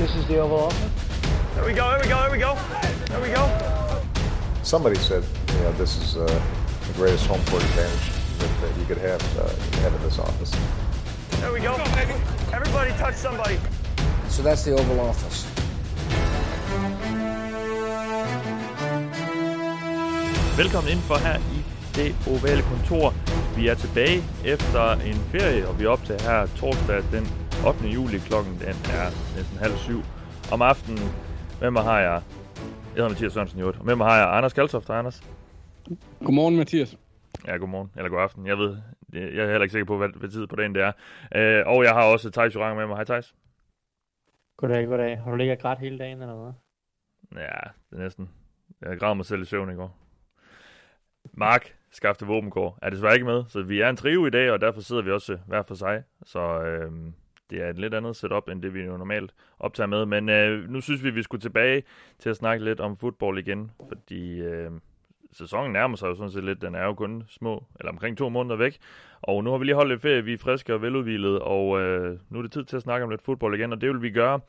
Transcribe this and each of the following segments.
This is the Oval Office. There we go, there we go, there we go. There we go. Somebody said, you know, this is uh, the greatest home court advantage that, that you could have, uh, have in this office. There we go. Everybody touch somebody. So that's the Oval Office. Welcome Velkommen indenfor her i det ovale kontor. Vi er tilbage efter en ferie, og vi er op til her torsdag den 8. juli. Klokken den er næsten halv syv om aftenen. Med mig har jeg, jeg hedder Mathias Sørensen Jørgen, og med mig har jeg Anders Kaltoft. Hej, Anders. Godmorgen, Mathias. Ja, godmorgen, eller god aften. Jeg ved, jeg er heller ikke sikker på, hvad, hvad tid på dagen det er. Øh, og jeg har også Thijs Jurang med mig. Hej, Thijs. Goddag, goddag. Har du ligget grædt hele dagen, eller hvad? Ja, det er næsten. Jeg græd mig selv i søvn i går. Mark Skafte Våbengård er desværre ikke med, så vi er en trio i dag, og derfor sidder vi også hver for sig. Så øh, det er et lidt andet setup, end det vi jo normalt optager med. Men øh, nu synes vi, vi skulle tilbage til at snakke lidt om fodbold igen, fordi øh, sæsonen nærmer sig jo sådan set lidt. Den er jo kun små, eller omkring to måneder væk. Og nu har vi lige holdt lidt ferie, vi er friske og veludvilede, og øh, nu er det tid til at snakke om lidt fodbold igen, og det vil vi gøre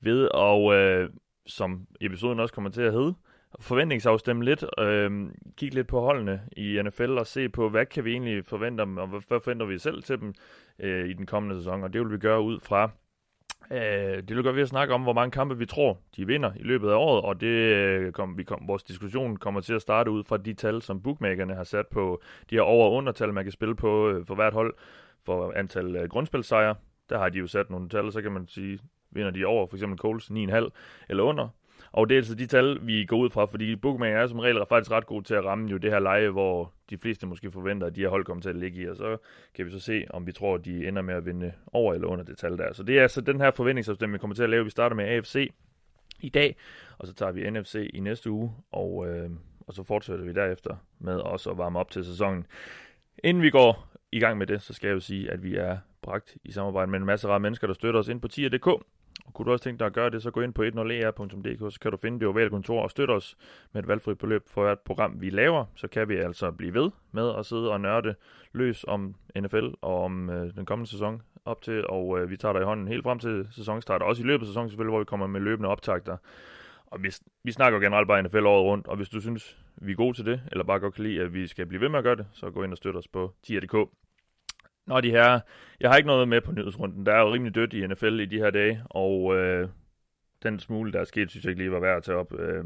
ved at, øh, som episoden også kommer til at hedde, forventningsafstemme lidt, øh, kigge lidt på holdene i NFL og se på, hvad kan vi egentlig forvente dem, og hvad forventer vi selv til dem øh, i den kommende sæson, og det vil vi gøre ud fra Øh, det vil gøre ved at snakke om, hvor mange kampe vi tror, de vinder i løbet af året, og det øh, kom, vi kom, vores diskussion kommer til at starte ud fra de tal, som bookmakerne har sat på. De her over- og undertal, man kan spille på øh, for hvert hold for antal øh, grundspilsejre. Der har de jo sat nogle tal, så kan man sige, vinder de over for eksempel Coles 9,5 eller under, og det er altså de tal, vi går ud fra, fordi bookmaker er som regel faktisk ret god til at ramme jo det her leje, hvor de fleste måske forventer, at de her hold kommer til at ligge i, og så kan vi så se, om vi tror, at de ender med at vinde over eller under det tal der. Så det er altså den her forventningsafstemning, vi kommer til at lave. Vi starter med AFC i dag, og så tager vi NFC i næste uge, og, øh, og så fortsætter vi derefter med også at varme op til sæsonen. Inden vi går i gang med det, så skal jeg jo sige, at vi er bragt i samarbejde med en masse rare mennesker, der støtter os ind på tier.dk. Og kunne du også tænke dig at gøre det, så gå ind på 10er.dk, så kan du finde det ovale kontor og støtte os med et valgfrit beløb for hvert program, vi laver. Så kan vi altså blive ved med at sidde og nørde løs om NFL og om øh, den kommende sæson op til, og øh, vi tager dig i hånden helt frem til sæsonstart, og også i løbet af sæsonen selvfølgelig, hvor vi kommer med løbende optagter. Og vi, vi snakker generelt bare NFL året rundt, og hvis du synes, vi er gode til det, eller bare godt kan lide, at vi skal blive ved med at gøre det, så gå ind og støtte os på tier.dk. Nå, de her, jeg har ikke noget med på nyhedsrunden. Der er jo rimelig dødt i NFL i de her dage, og øh, den smule, der er sket, synes jeg ikke lige var værd at tage op. Øh,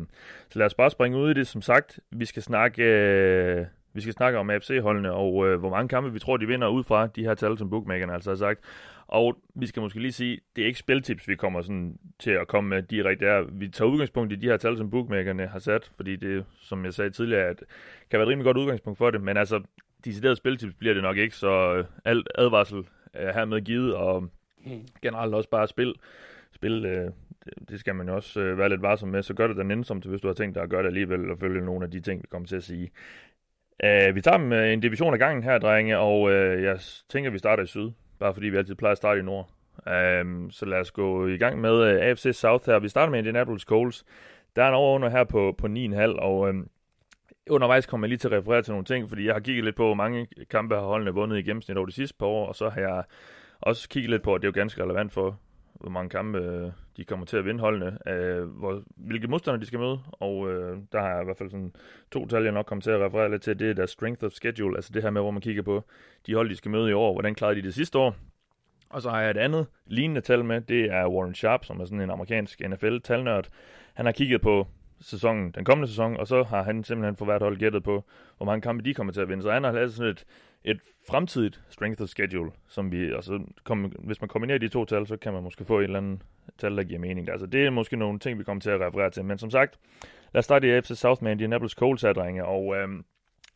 så lad os bare springe ud i det. Som sagt, vi skal snakke, øh, vi skal snakke om AFC-holdene, og øh, hvor mange kampe vi tror, de vinder ud fra de her tal, som bookmakerne altså har sagt. Og vi skal måske lige sige, det er ikke spiltips, vi kommer sådan til at komme med direkte der. Vi tager udgangspunkt i de her tal, som bookmakerne har sat, fordi det, som jeg sagde tidligere, at kan være et rimelig godt udgangspunkt for det, men altså, decideret spiltips bliver det nok ikke, så øh, alt advarsel er hermed givet, og generelt også bare spil. Spil, øh, det, skal man jo også øh, være lidt varsom med, så gør det da nænsomt, hvis du har tænkt dig at gøre det alligevel, og følge nogle af de ting, vi kommer til at sige. Uh, vi tager dem en division af gangen her, drenge, og uh, jeg tænker, vi starter i syd, bare fordi vi altid plejer at starte i nord. Uh, så lad os gå i gang med uh, AFC South her. Vi starter med Indianapolis Colts. Der er en over under her på, på 9,5, og uh, undervejs kommer jeg lige til at referere til nogle ting, fordi jeg har kigget lidt på, hvor mange kampe har holdene vundet i gennemsnit over de sidste par år, og så har jeg også kigget lidt på, at det er jo ganske relevant for, hvor mange kampe øh, de kommer til at vinde holdene, øh, hvor, hvilke modstandere de skal møde, og øh, der har jeg i hvert fald sådan to tal, jeg nok kommer til at referere lidt til, det er deres strength of schedule, altså det her med, hvor man kigger på de hold, de skal møde i år, hvordan klarede de det sidste år, og så har jeg et andet lignende tal med, det er Warren Sharp, som er sådan en amerikansk NFL-talnørd. Han har kigget på sæsonen, den kommende sæson, og så har han simpelthen for hvert hold gættet på, hvor mange kampe de kommer til at vinde. Så han har lavet sådan et, et fremtidigt strength of schedule, som vi, altså, kom, hvis man kombinerer de to tal, så kan man måske få et eller andet tal, der giver mening. Altså, det er måske nogle ting, vi kommer til at referere til. Men som sagt, lad os starte i AFC South med Indianapolis Colts her, drenge. Og øhm,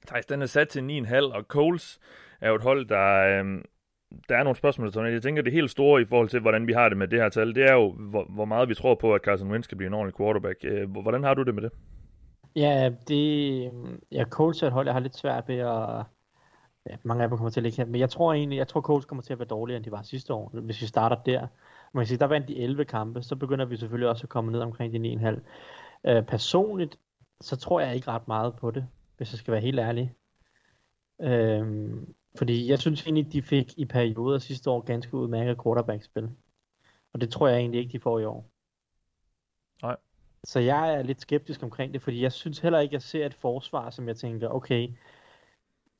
Thijs, den er sat til 9,5, og Coles er jo et hold, der, øhm, der er nogle spørgsmål, så jeg tænker, det helt store i forhold til, hvordan vi har det med det her tal, det er jo, hvor, hvor meget vi tror på, at Carson Wentz skal blive en ordentlig quarterback. Øh, hvordan har du det med det? Ja, det... Ja, Colts er et hold, jeg har lidt svært ved at... Ja, mange af dem kommer til at ligge her, men jeg tror egentlig, jeg tror Colts kommer til at være dårligere, end de var sidste år, hvis vi starter der. Man kan sige, der vandt de 11 kampe, så begynder vi selvfølgelig også at komme ned omkring de 9,5. Øh, personligt, så tror jeg ikke ret meget på det, hvis jeg skal være helt ærlig. Øh, fordi jeg synes egentlig, de fik i perioder sidste år ganske udmærket quarterback-spil. Og det tror jeg egentlig ikke, de får i år. Nej. Så jeg er lidt skeptisk omkring det, fordi jeg synes heller ikke, at jeg ser et forsvar, som jeg tænker, okay,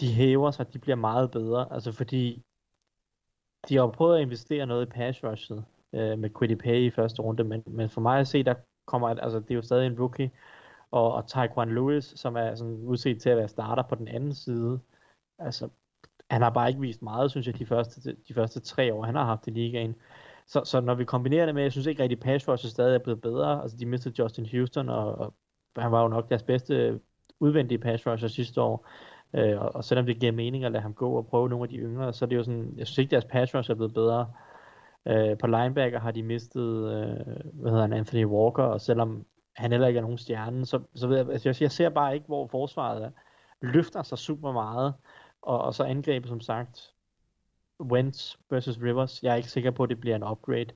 de hæver sig, de bliver meget bedre. Altså fordi de har prøvet at investere noget i pass rushet øh, med Quiddy Pay i første runde, men, men for mig at se, der kommer, altså det er jo stadig en rookie, og, og Taekwon Lewis, som er sådan udset til at være starter på den anden side, altså han har bare ikke vist meget, synes jeg, de første, de første tre år, han har haft i ligaen. Så, så når vi kombinerer det med, jeg synes ikke rigtig, pass rush stadig er blevet bedre. Altså de mistede Justin Houston, og, og han var jo nok deres bedste udvendige pass rusher sidste år. Øh, og, og selvom det giver mening at lade ham gå og prøve nogle af de yngre, så er det jo sådan, jeg synes ikke, deres pass rush er blevet bedre. Øh, på linebacker har de mistet, øh, hvad hedder han, Anthony Walker, og selvom han heller ikke er nogen stjerne, så, så ved jeg, altså, jeg, jeg ser bare ikke, hvor forsvaret er, løfter sig super meget, og, og så angrebet som sagt, Wentz versus Rivers, jeg er ikke sikker på, at det bliver en upgrade.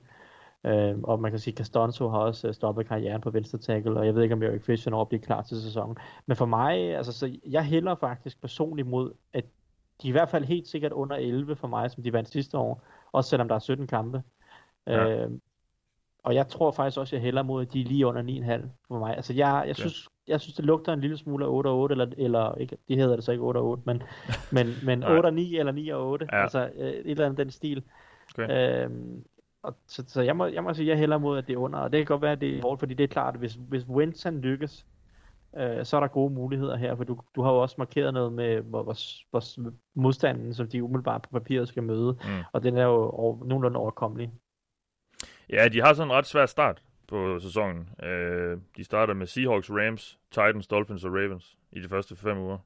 Øh, og man kan sige, at Castonzo har også øh, stoppet karrieren på venstre tackle, og jeg ved ikke, om Eric Fisher når bliver klar til sæsonen. Men for mig, altså, så jeg hælder faktisk personligt mod, at de er i hvert fald helt sikkert under 11 for mig, som de vandt sidste år, også selvom der er 17 kampe. Ja. Øh, og jeg tror faktisk også, jeg hælder mod, at de er lige under 9,5 for mig. Altså jeg, jeg, synes, jeg synes, det lugter en lille smule af 8 og 8, eller, eller ikke, de hedder det så ikke 8 og 8, men, men, men 8 og 9 eller 9 og 8, ja. altså øh, et eller andet den stil. Okay. Øhm, og, så, så jeg, må, jeg må sige, jeg hælder mod, at det er under, og det kan godt være, at det er hårdt, fordi det er klart, at hvis, hvis Wentz lykkes, øh, så er der gode muligheder her, for du, du har jo også markeret noget med, hvor, hvor, hvor modstanden, som de umiddelbart på papiret skal møde, mm. og den er jo over, nogenlunde overkommelig. Ja, de har sådan en ret svær start på sæsonen. Øh, de starter med Seahawks, Rams, Titans, Dolphins og Ravens i de første fem uger.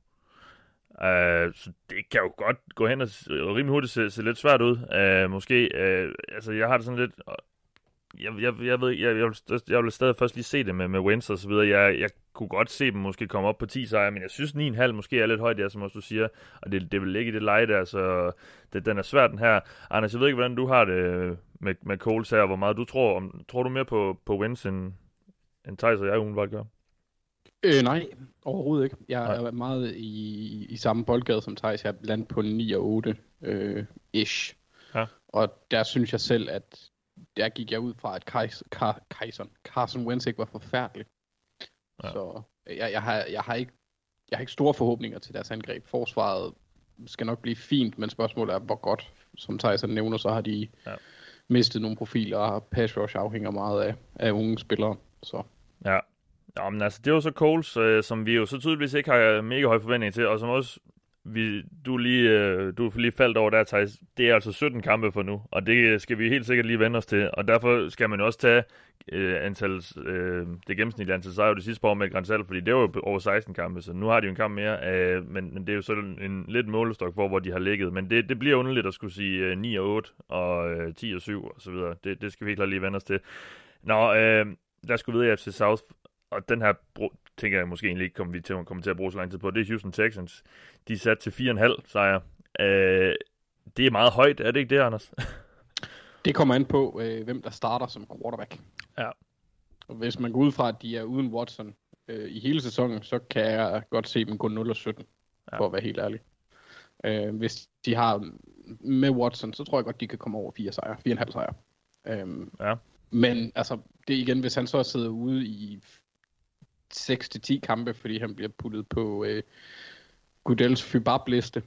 Uh, så det kan jo godt gå hen og rimelig hurtigt se, se lidt svært ud. Uh, måske, uh, altså jeg har det sådan lidt, jeg, jeg, jeg ved jeg, jeg, vil, jeg vil stadig først lige se det med, med Wentz og så videre. Jeg, jeg kunne godt se dem måske komme op på 10 sejre, men jeg synes 9,5 måske er lidt højt, der, som også du siger, og det, det vil ligge i det leje der, så det, den er svært den her. Anders, jeg ved ikke, hvordan du har det med, med Coles her, hvor meget du tror, om, tror du mere på, på Wentz end, end Thijs og jeg umiddelbart gør? Øh, nej, overhovedet ikke. Jeg nej. er meget i, i samme boldgade som Thijs. Jeg er landet på 9 og 8 øh, ish. Ja. Og der synes jeg selv, at der gik jeg ud fra, at Kaiser, Car, Kaiser, Carson Wentz ikke var forfærdelig. Ja. Så jeg, jeg, har, jeg, har ikke, jeg har ikke store forhåbninger til deres angreb. Forsvaret skal nok blive fint, men spørgsmålet er, hvor godt, som Tyson nævner, så har de ja mistet nogle profiler, og pass rush afhænger meget af, af unge spillere. Så. Ja, Ja, men altså, det var så Coles, øh, som vi jo så tydeligvis ikke har mega høje forventninger til, og som også vi, du, lige, øh, du lige faldt over der, Thijs. Det er altså 17 kampe for nu, og det skal vi helt sikkert lige vende os til. Og derfor skal man jo også tage øh, antal, øh, det gennemsnitlige antal sejre det sidste par år med Grænsal, fordi det var jo over 16 kampe, så nu har de jo en kamp mere. Øh, men, men det er jo sådan en lidt målestok for, hvor de har ligget. Men det, det bliver underligt at skulle sige øh, 9 og 8 og øh, 10 og 7 og så videre. Det, det skal vi helt klart lige vende os til. Nå, øh, der skulle videre FC South og den her tænker jeg måske egentlig ikke kommer vi til at komme til at bruge så lang tid på, det er Houston Texans. De er sat til 4,5 sejre. Øh, det er meget højt, er det ikke det, Anders? det kommer an på, øh, hvem der starter som quarterback. Ja. Og hvis man går ud fra, at de er uden Watson øh, i hele sæsonen, så kan jeg godt se dem gå 0-17, ja. for at være helt ærlig. Øh, hvis de har med Watson, så tror jeg godt, de kan komme over 4 sejre, 4,5 sejre. Øh, ja. Men altså, det igen, hvis han så sidder ude i 6-10 kampe, fordi han bliver puttet på øh, Goodels Fybab-liste,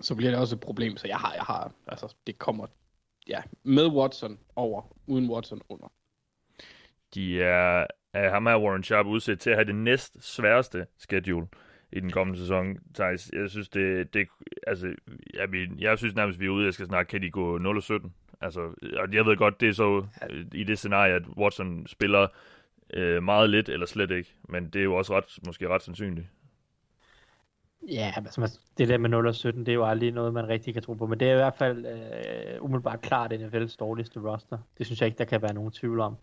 så bliver det også et problem. Så jeg har, jeg har, altså det kommer, ja, med Watson over, uden Watson under. De er, er ham er Warren Sharp udsat til at have det næst sværeste schedule i den kommende sæson. Thijs, jeg synes, det, det altså, jeg, jeg synes nærmest, vi er ude, jeg skal snakke, kan de gå 0-17? Altså, og jeg ved godt, det er så i det scenarie, at Watson spiller øh, meget lidt eller slet ikke. Men det er jo også ret, måske ret sandsynligt. Ja, altså, det der med 0 og 17, det er jo aldrig noget, man rigtig kan tro på. Men det er i hvert fald øh, umiddelbart klart NFL's dårligste roster. Det synes jeg ikke, der kan være nogen tvivl om.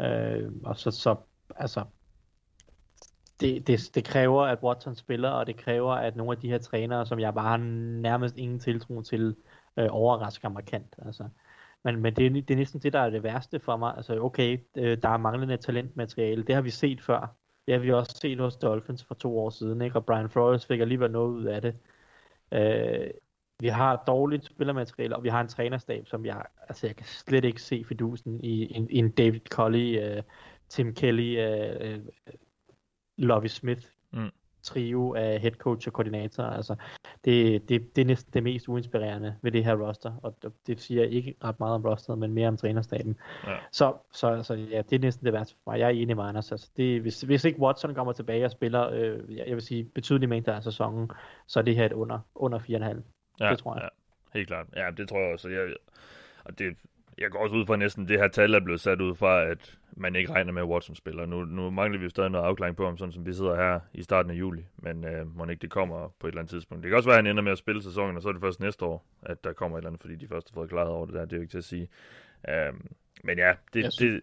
Øh, og så, så altså, det, det, det kræver, at Watson spiller, og det kræver, at nogle af de her trænere, som jeg bare har nærmest ingen tiltro til, øh, overrasker markant. Altså, men, men det, det er næsten det, der er det værste for mig. Altså, okay, øh, der er manglende talentmateriale. Det har vi set før. Det har vi også set hos Dolphins for to år siden, ikke? og Brian Flores fik alligevel noget ud af det. Øh, vi har dårligt spillermateriale, og vi har en trænerstab, som jeg, altså jeg kan slet ikke se fidusen i en, en David Colley, uh, øh, Tim Kelly, uh, uh, Lovie Smith Mm trio af head coach og koordinator. Altså, det, det, det er næsten det mest uinspirerende ved det her roster, og det- siger ikke ret meget om rosteret, men mere om trænerstaben. Ja. Så, så, så ja, det er næsten det værste for mig. Jeg er enig med Anders. Altså, det, hvis, hvis ikke Watson kommer tilbage og spiller, øh, jeg jeg vil sige, betydelige mængder af sæsonen, så er det her et under, under 4,5. Ja, Det tror jeg. Ja, helt klart. Ja, det tror jeg også. Jeg, og det, jeg går også ud fra næsten, det her tal er blevet sat ud fra, at man ikke regner med, at Watson spiller. Nu, nu mangler vi jo stadig noget afklaring på ham, sådan som vi sidder her i starten af juli. Men øh, må ikke det kommer på et eller andet tidspunkt. Det kan også være, at han ender med at spille sæsonen, og så er det først næste år, at der kommer et eller andet, fordi de først har fået klaret over det der. Det er jo ikke til at sige. Um, men ja, det, Jeg synes- det,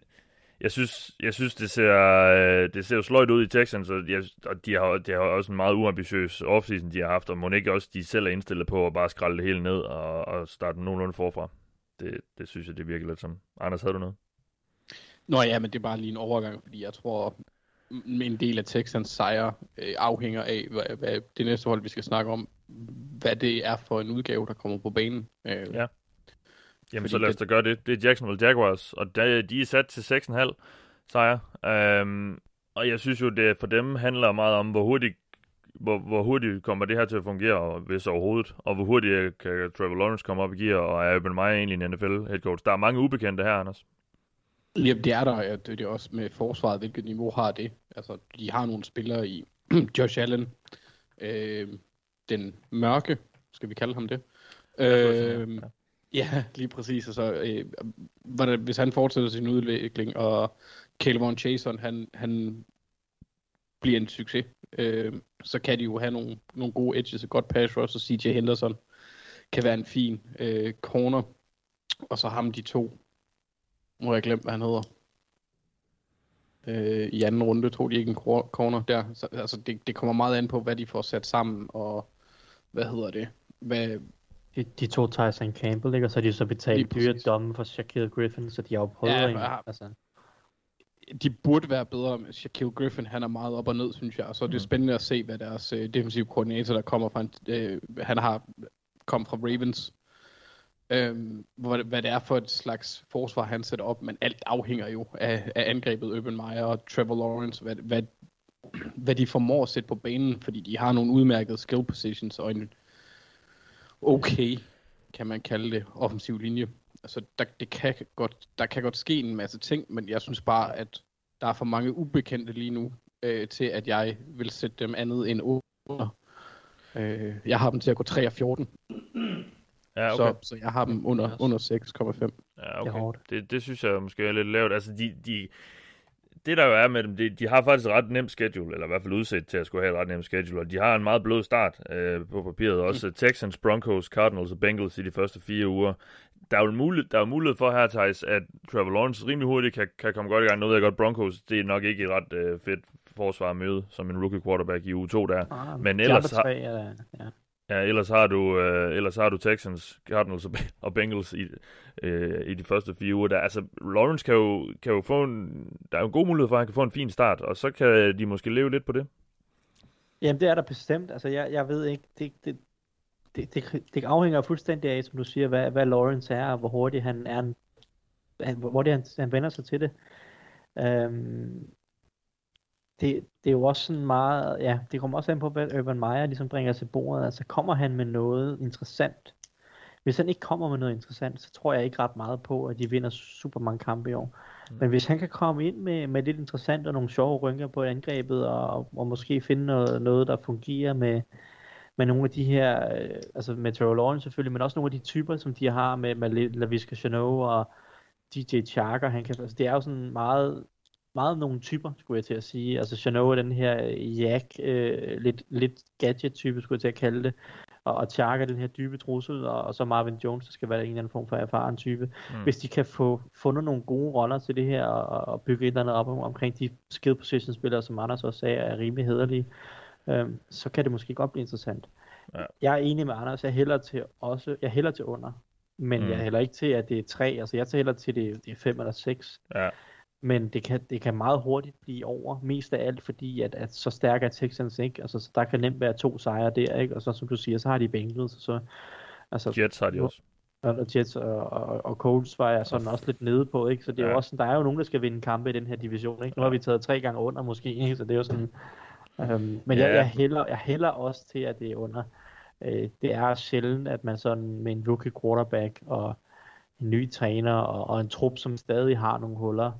jeg synes, jeg synes det, ser, øh, det ser jo sløjt ud i Texans, og, jeg, og de, har, de har også en meget uambitiøs offseason, de har haft, og må ikke også de selv er indstillet på at bare skralde det hele ned og, og starte nogenlunde forfra. Det, det synes jeg, det virker lidt som. Anders, havde du noget? Nå ja, men det er bare lige en overgang, fordi jeg tror, en del af Texans sejr øh, afhænger af, hvad, hvad det næste hold, vi skal snakke om, hvad det er for en udgave, der kommer på banen. Øh, Ja. Jamen, Fordi så lad os da gøre det. Det er Jacksonville Jaguars, og der, de er sat til 6,5 sejre. Um, og jeg synes jo, det for dem handler meget om, hvor hurtigt hvor, hvor hurtigt kommer det her til at fungere, hvis overhovedet, og hvor hurtigt kan Trevor Lawrence komme op i gear, og er Urban Meyer egentlig en NFL head coach. Der er mange ubekendte her, Anders. Jamen, det er der, ja, det, er også med forsvaret, hvilket niveau har det. Altså, de har nogle spillere i Josh Allen, øh, den mørke, skal vi kalde ham det. Øh, ja. ja, lige præcis. Altså, øh, hvordan- hvis han fortsætter sin udvikling, og Calvin Chason, han, han bliver en succes, øh, så kan de jo have nogle, nogle gode edges, et godt pass rush, og CJ Henderson kan være en fin øh, corner. Og så ham de to, må jeg glemme, hvad han hedder. Øh, I anden runde tog de ikke en cor- corner der. Så, altså, det, det kommer meget an på, hvad de får sat sammen, og hvad hedder det? Hvad, De, de to Tyson Campbell, ikke? og så har de så betalt dyre domme for Shaquille Griffin, så de har jo prøvet Ja, en, altså, de burde være bedre. men Shaquille Griffin, han er meget op og ned, synes jeg. Så er det Mm. spændende at se, hvad deres øh, defensive koordinator, der kommer fra, en, øh, han har kom fra Ravens, øh, hvad, hvad det er for et slags forsvar, han sætter op. Men alt afhænger jo af, af angrebet Urban Meyer og Trevor Lawrence, hvad, hvad, hvad de formår at sætte på banen, fordi de har nogle udmærkede skill positions og en okay, kan man kalde det, offensiv linje. Altså, der, det kan godt, der kan godt ske en masse ting, men jeg synes bare, at der er for mange ubekendte lige nu, øh, til at jeg vil sætte dem andet end under. Øh, jeg har dem til at gå 3 og 14, Ja, okay. så, så jeg har dem under, under 6,5. Ja, Det okay. Det, det synes jeg måske er lidt lavt. Altså, de, de, det der jo er med dem, de, de har faktisk et ret nemt schedule, eller i hvert fald udsat til at skulle have et ret nemt schedule, og de har en meget blød start øh, på papiret. Også mm. Texans, Broncos, Cardinals og Bengals i de første fire uger. Der er jo mulighed, der er jo mulighed for her, Thijs, at Trevor Lawrence rimelig hurtigt kan, kan komme godt i gang. Nu ved jeg godt, Broncos, det er nok ikke et ret øh, fedt forsvar at møde som en rookie quarterback i uge 2 der. ah, Men ellers har- ja. Ja, ellers har du, øh, ellers har du Texans, Cardinals og, og Bengals i, øh, i de første fire uger. Der, altså, Lawrence kan jo, kan jo få en... Der er jo en god mulighed for, at han kan få en fin start, og så kan de måske leve lidt på det. Jamen, det er der bestemt. Altså, jeg, jeg ved ikke, det, det, det, det, det afhænger fuldstændig af, som du siger, hvad, hvad Lawrence er, og hvor hurtigt han er, han, hvor hurtigt han, han vender sig til det. Øhm, det, det er jo også sådan meget, ja, det kommer også an på, hvad Urban Meyer ligesom bringer til bordet. Altså, kommer han med noget interessant? Hvis han ikke kommer med noget interessant, så tror jeg ikke ret meget på, at de vinder super mange kampe i år. Men hvis han kan komme ind med, med lidt interessant og nogle sjove rynker på angrebet, og, og måske finde noget, noget der fungerer med, med nogle af de her, øh, altså med Trevor Lawrence selvfølgelig, men også nogle af de typer, som de har med, med LaVisca Chanot og DJ Charker, han kan, altså det er jo sådan meget, meget nogle typer, skulle jeg til at sige. Altså Chanot er den her jack, øh, lidt, lidt gadget-type, skulle jeg til at kalde det, og, og Charker er den her dybe trussel, og, og så Marvin Jones, der skal være en eller anden form for erfaren type. Mm. Hvis de kan få fundet nogle gode roller til det her, og, og bygge et eller andet op om, omkring de skill position spillere, som Anders også sagde, er rimelig hederlige, øhm, så kan det måske godt blive interessant. Ja. Jeg er enig med Anders, jeg hælder til også, jeg hælder til under, men Mm. jeg hælder ikke til, at det er tre, altså jeg hælder til, at det, det er fem eller seks. Ja. Men det kan, det kan meget hurtigt blive over, mest af alt fordi, at, at så stærk er Texans ikke. Altså, så der kan nemt være to sejre der, ikke? Og så som du siger, så har de Bengals, og så Altså, Jets har de også. Og Jets og, og, og Colts var jeg sådan også lidt nede på, ikke? Så det er Ja. jo også sådan, der er jo nogen, der skal vinde kampe i den her division, ikke? Nu har vi taget tre gange under måske, ikke? Så det er jo sådan... Øhm, men jeg, Ja. jeg, hælder, jeg hælder også til, at det er under. Øh, det er sjældent, at man sådan med en rookie quarterback og en ny træner og, og en trup, som stadig har nogle huller,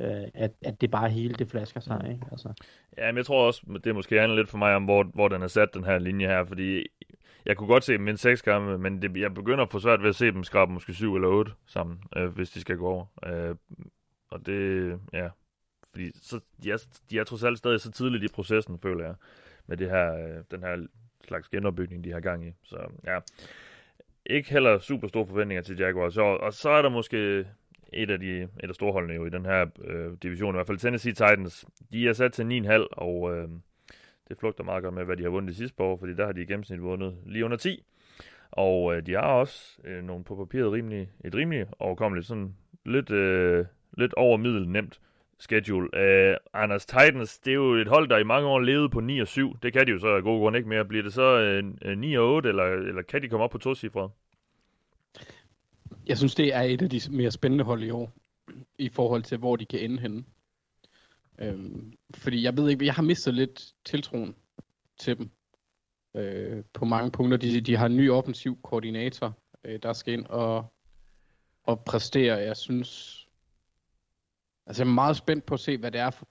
øh, at, at det bare hele det flasker sig, ikke? Altså, Ja, men jeg tror også, det måske handler lidt for mig om, hvor, hvor den er sat, den her linje her, fordi jeg kunne godt se dem en seks kampe, men det, jeg begynder at få svært ved at se dem skrabe måske syv eller otte sammen, øh, hvis de skal gå over. Øh, og det, ja, fordi så, de, er, de er trods alt stadig så tidligt i processen, føler jeg, med det her, øh, den her slags genopbygning, de har gang i. Så ja, ikke heller super store forventninger til Jaguars. Og, og så er der måske et af de et af storholdene jo i den her øh, division, i hvert fald Tennessee Titans. De er sat til 9,5, og øh, det flugter meget godt med, hvad de har vundet de sidste par år, fordi der har de i gennemsnit vundet lige under 10. Og øh, de har også øh, nogle på papiret rimelig, et rimeligt overkommeligt, sådan lidt, øh, lidt over middel nemt schedule. Øh, Anders Titans, det er jo et hold, der i mange år levede på 9 og 7. Det kan de jo så af gode grunde ikke mere. Bliver det så øh, 9 øh, og 8, eller, eller kan de komme op på to cifre? Jeg synes, det er et af de mere spændende hold i år, i forhold til, hvor de kan ende henne. Øhm, fordi jeg ved ikke, jeg har mistet lidt tiltroen til dem. Øh, på mange punkter. De, de har en ny offensiv koordinator, øh, der skal ind og, og præstere. Jeg synes... Altså, jeg er meget spændt på at se, hvad det er for,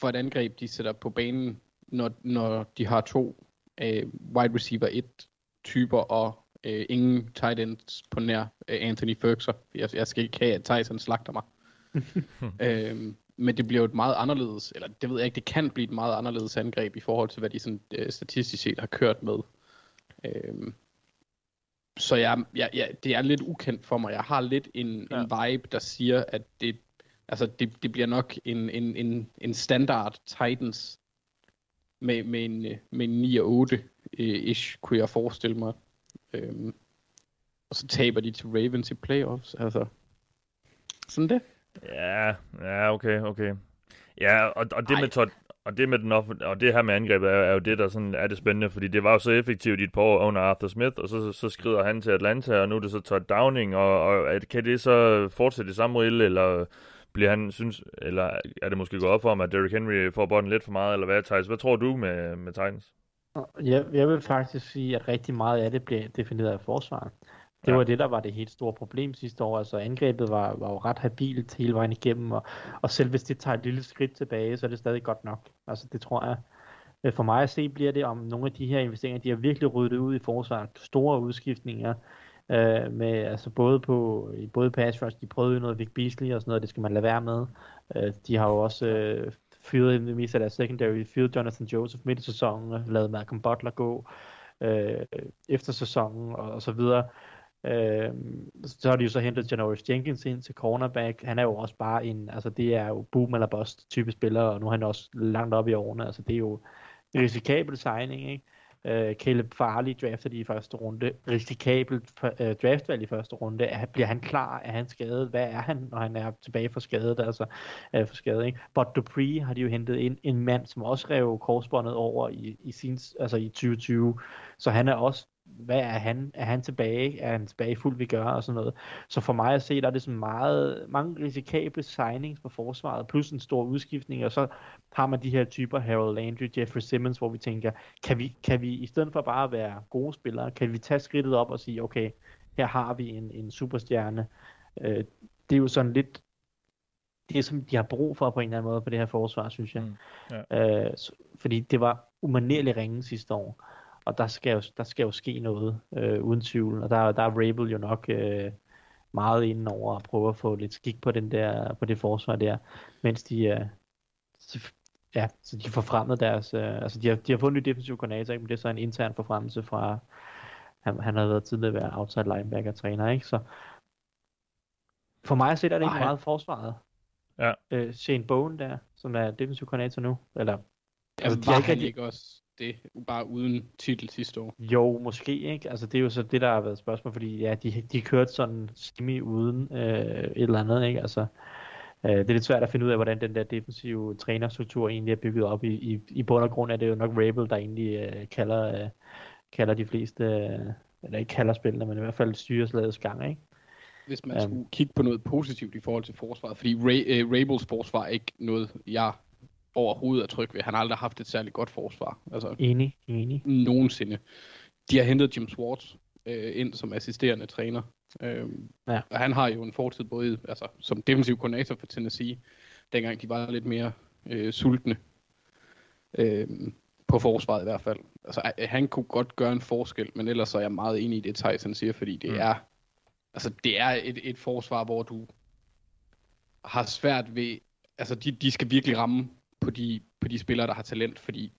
for et angreb, de sætter på banen, når, når de har to øh, wide receiver 1 typer og øh, ingen tight ends på nær øh, Anthony Ferguson. Jeg, jeg skal ikke have, at Tyson slagter mig. øhm, men det bliver jo et meget anderledes, eller det ved jeg ikke, det kan blive et meget anderledes angreb i forhold til, hvad de sådan, øh, statistisk set har kørt med. Øhm, så jeg, jeg, jeg, det er lidt ukendt for mig. Jeg har lidt en, ja. en vibe, der siger, at det, altså det, det bliver nok en, en, en, en standard Titans med, med, en, øh, med en 9 og 8 øh, ish, kunne jeg forestille mig. Øhm, og så taber de til Ravens i playoffs. Altså, sådan det. Ja, ja, okay, okay. Ja, og, og det Ej. med Todd, og det med den off- og det her med angrebet er, er jo det, der sådan er det spændende, fordi det var jo så effektivt i et par år under Arthur Smith, og så, så skrider han til Atlanta, og nu er det så Todd Downing, og, og at, kan det så fortsætte i samme rille, eller bliver han, synes, eller er det måske gået op for ham, at Derrick Henry får bolden lidt for meget, eller hvad, Thijs? Hvad tror du med, med Titans? Jeg, jeg vil faktisk sige, at rigtig meget af det bliver defineret af forsvaret. Det Ja. var det, der var det helt store problem sidste år. Altså angrebet var, var jo ret habilt hele vejen igennem, og, og selv hvis det tager et lille skridt tilbage, så er det stadig godt nok. Altså det tror jeg. For mig at se bliver det om nogle af de her investeringer, de har virkelig ryddet ud i forsvaret. Store udskiftninger, øh, med, altså både på i både pass rush, de prøvede jo noget Vic Beasley og sådan noget, det skal man lade være med. Øh, de har jo også øh, fyret det meste af deres secondary, fyret Jonathan Joseph midt i sæsonen, lavet Malcolm Butler gå øh, efter sæsonen og, og så videre. Øh, så har de jo så hentet Janoris Jenkins ind til cornerback. Han er jo også bare en, altså det er jo boom eller bust type spiller, og nu er han også langt op i årene. Altså det er jo en risikabel signing, ikke? Øh, Caleb Farley drafter de i første runde. Risikabelt øh, draftvalg i første runde. Er, bliver han klar? Er han skadet? Hvad er han, når han er tilbage fra skadet? Altså, øh, for skadet, ikke? But Dupree har de jo hentet ind en mand, som også rev korsbåndet over i, i, sin, altså i 2020. Så han er også hvad er han? Er han tilbage? Er han tilbage fuld vi gør og sådan noget? Så for mig at se, der er det sådan meget, mange risikable signings på forsvaret, plus en stor udskiftning, og så har man de her typer, Harold Landry, Jeffrey Simmons, hvor vi tænker, kan vi, kan vi i stedet for bare at være gode spillere, kan vi tage skridtet op og sige, okay, her har vi en, en superstjerne. Øh, det er jo sådan lidt, det er som de har brug for på en eller anden måde på det her forsvar, synes jeg. Mm, Øh, så, fordi det var umanerligt ringe sidste år og der skal jo, der skal jo ske noget, øh, uden tvivl. Og der, der er Rabel jo nok øh, meget inden over at prøve at få lidt skik på, den der, på det forsvar der, mens de, øh, ja, så de får fremmet deres, øh, altså de har, de har fået en ny defensiv koordinator, ikke? men det er så en intern forfremmelse fra, han, han har været tidligere været outside linebacker træner, ikke? Så for mig set er det ikke Ej. meget forsvaret. Ja. Øh, Shane Bowen der, som er defensiv koordinator nu, eller Altså, de var har ikke han ikke også det, bare uden titel sidste år? Jo, måske ikke. Altså, det er jo så det, der har været spørgsmål, fordi ja, de, de kørte sådan semi uden øh, et eller andet, ikke? Altså, øh, det er lidt svært at finde ud af, hvordan den der defensive trænerstruktur egentlig er bygget op. I, i, i bund og grund er det jo nok Rabel, der egentlig øh, kalder, øh, kalder de fleste eller ikke kalder spillene, men i hvert fald styrer slagets gang, ikke? Hvis man um, skulle kigge på noget positivt i forhold til forsvaret, fordi Ray, uh, Rabels forsvar er ikke noget, jeg overhovedet er tryg ved. Han har aldrig haft et særligt godt forsvar. Altså, enig, enig. Nogensinde. De har hentet Jim Swartz øh, ind som assisterende træner. Øh, ja. Og han har jo en fortid både altså, som defensiv koordinator for Tennessee, dengang de var lidt mere øh, sultne. Øh, på forsvaret i hvert fald. Altså, han kunne godt gøre en forskel, men ellers så er jeg meget enig i det, Tyson siger, fordi det mm. er, altså, det er et, et forsvar, hvor du har svært ved, altså, de, de skal virkelig ramme på de, på de spillere, der har talent, fordi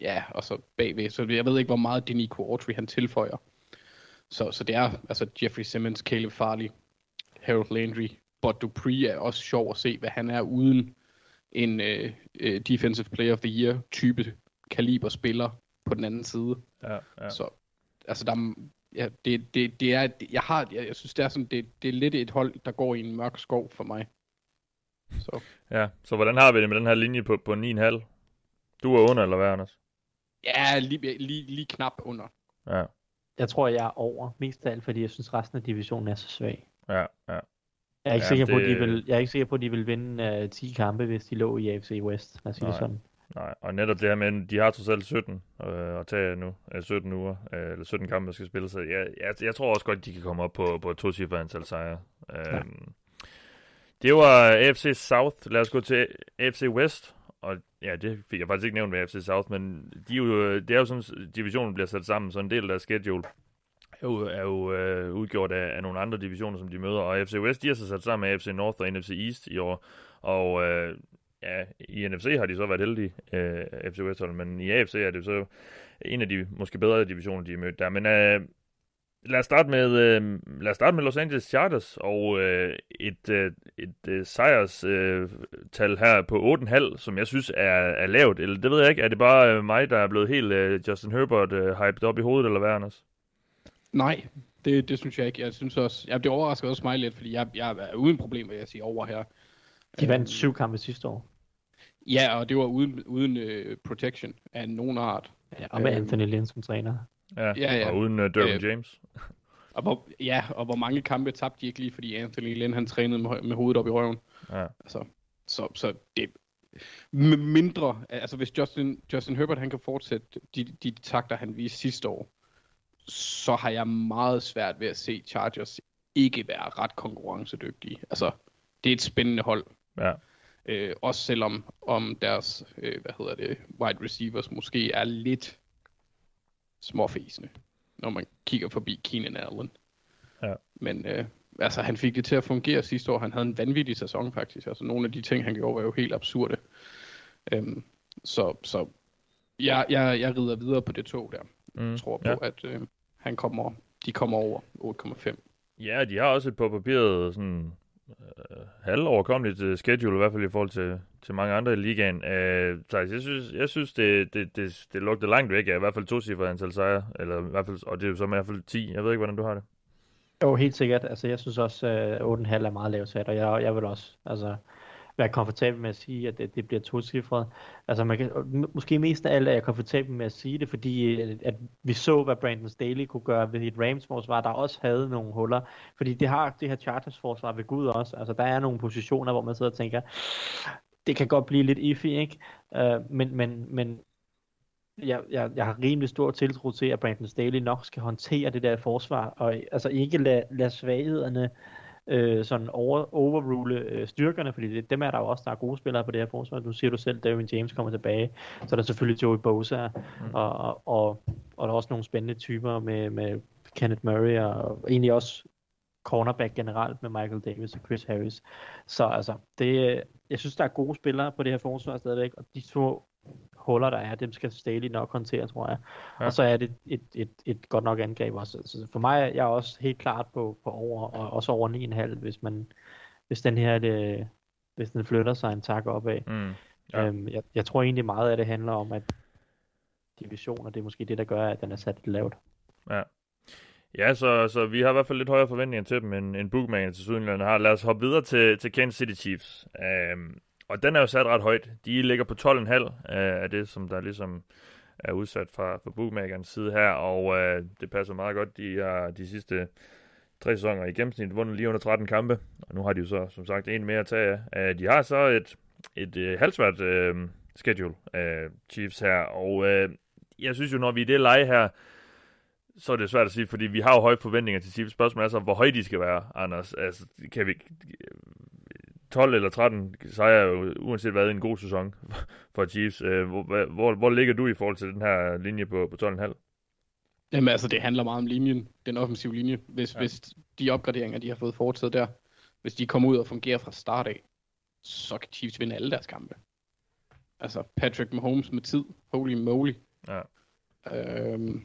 ja, og så bagved, så jeg ved ikke, hvor meget Denico Autry han tilføjer. Så, så det er altså Jeffrey Simmons, Caleb Farley, Harold Landry, Bud Dupree er også sjov at se, hvad han er uden en uh, uh, Defensive Player of the Year type kaliber spiller på den anden side. Ja, ja. Så altså der ja, det, det, det er, jeg har, jeg, jeg synes det er sådan, det, det er lidt et hold, der går i en mørk skov for mig. Så. Ja, så hvordan har vi det med den her linje på, på 9,5? Du er under, eller hvad, Anders? Ja, lige, lige, lige knap under. Ja. Jeg tror, jeg er over, mest af alt, fordi jeg synes, resten af divisionen er så svag. Ja, ja. Jeg er ikke, ja, sikker, det... på, at de vil, jeg er ikke sikker på, at de vil vinde uh, 10 kampe, hvis de lå i AFC West. Lad os sige Nej. det sådan. Nej, og netop det her med, de har trods alt 17 øh, at tage nu, øh, 17 uger, øh, eller 17 kampe, der skal spille, så jeg, jeg, jeg tror også godt, de kan komme op på, på et to antal sejre. Øh, ja. Det var AFC South. Lad os gå til AFC West. Og ja, det fik jeg faktisk ikke nævnt med AFC South, men de er jo, det er jo sådan, divisionen bliver sat sammen, så en del af schedule er jo, er jo øh, udgjort af, af nogle andre divisioner, som de møder. Og AFC West, de har så sat sammen med AFC North og NFC East i år. Og øh, ja, i NFC har de så været heldige, øh, FC West, men i AFC er det så en af de måske bedre divisioner, de har mødt der. Men øh, lad os starte med øh, lad os starte med Los Angeles Chargers og øh, et øh, et øh, sejrstal øh, her på 8,5, som jeg synes er, er lavt. Eller det ved jeg ikke, er det bare øh, mig der er blevet helt øh, Justin Herbert øh, hyped op i hovedet eller hvad Anders? Nej, det, det synes jeg ikke. Jeg synes også, jeg det overrasker også mig lidt, fordi jeg, jeg er uden problem, vil jeg sige, over her. De vandt syv kampe sidste år. Ja, og det var uden, uden uh, protection af nogen art. Ja, og med Anthony Lynn som træner. Ja, ja, ja. og uden uh, Derwin uh, James. Og hvor, ja, og hvor mange kampe tabte de ikke lige, fordi Anthony Lynn han trænede med, med hovedet op i røven. Ja. Altså, så, så det mindre, altså hvis Justin, Justin Herbert han kan fortsætte de, de takter, han viste sidste år, så har jeg meget svært ved at se Chargers ikke være ret konkurrencedygtige. Altså, det er et spændende hold. Ja. Øh, også selvom om deres, øh, hvad hedder det, wide receivers måske er lidt småfæsende, når man kigger forbi Keenan Allen. Ja. Men øh, altså, han fik det til at fungere sidste år. Han havde en vanvittig sæson faktisk. Altså, nogle af de ting, han gjorde, var jo helt absurde. Øhm, så så jeg, jeg, jeg rider videre på det tog der. Mm, jeg tror på, ja. at øh, han kommer, de kommer over 8,5. Ja, de har også et på papiret sådan øh, halvoverkommeligt øh, schedule, i hvert fald i forhold til, til mange andre i ligaen. Øh, så altså, jeg synes, jeg synes det, det, det, det lugter langt væk af i hvert fald to cifre antal sejre, eller i hvert fald, og det er jo så i hvert fald 10. Jeg ved ikke, hvordan du har det. Jo, helt sikkert. Altså, jeg synes også, at uh, 8,5 er meget lavt sat, og jeg, jeg vil også, altså, være komfortabel med at sige, at det, det bliver tocifret. Altså man kan, måske mest af alt er jeg komfortabel med at sige det, fordi at, at vi så, hvad Brandon Staley kunne gøre ved et Rams-forsvar, der også havde nogle huller. Fordi det har det her Chargers-forsvar ved Gud også. Altså der er nogle positioner, hvor man sidder og tænker, det kan godt blive lidt iffy, ikke? Uh, men, men, men jeg, jeg, jeg har rimelig stor tiltro til, at Brandon Staley nok skal håndtere det der forsvar, og altså ikke lade, lade svaghederne øh, sådan over, overrule øh, styrkerne, fordi det, dem er der jo også, der er gode spillere på det her forsvar. Nu siger du selv, Darwin James kommer tilbage, så er der selvfølgelig Joey Bosa, mm. og, og, og, og der er også nogle spændende typer med, med Kenneth Murray, og egentlig også cornerback generelt med Michael Davis og Chris Harris. Så altså, det, jeg synes, der er gode spillere på det her forsvar stadigvæk, og de to huller, der er, dem skal Staley nok håndtere, tror jeg. Ja. Og så er det et, et, et, godt nok angreb også. Så for mig, jeg er også helt klart på, på over, og også over 9,5, hvis man hvis den her, det, hvis den flytter sig en tak opad. Mm. Ja. Øhm, jeg, jeg tror egentlig meget af det handler om, at divisioner, det er måske det, der gør, at den er sat lidt lavt. Ja. Ja, så, så vi har i hvert fald lidt højere forventninger til dem, end, end Bookman til Sydenland har. Lad os hoppe videre til, til Kansas City Chiefs. Um, og den er jo sat ret højt. De ligger på 12,5 øh, af det, som der ligesom er udsat fra, fra bookmakerens side her, og øh, det passer meget godt. De har de sidste tre sæsoner i gennemsnit vundet lige under 13 kampe, og nu har de jo så som sagt en mere at tage af. Øh, de har så et, et øh, halvsvært øh, schedule øh, Chiefs her, og øh, jeg synes jo, når vi er i det leje her, så er det svært at sige, fordi vi har jo høje forventninger til Chiefs. Spørgsmålet er så, hvor høje de skal være, Anders. Altså, kan vi, 12 eller 13 sejre jo uanset hvad en god sæson for Chiefs. Øh, hvor, hvor, hvor ligger du i forhold til den her linje på, på 12,5? Jamen altså, det handler meget om linjen, den offensive linje. Hvis, ja. hvis de opgraderinger, de har fået foretaget der, hvis de kommer ud og fungerer fra start af, så kan Chiefs vinde alle deres kampe. Altså, Patrick Mahomes med tid, holy moly. Ja. Øhm,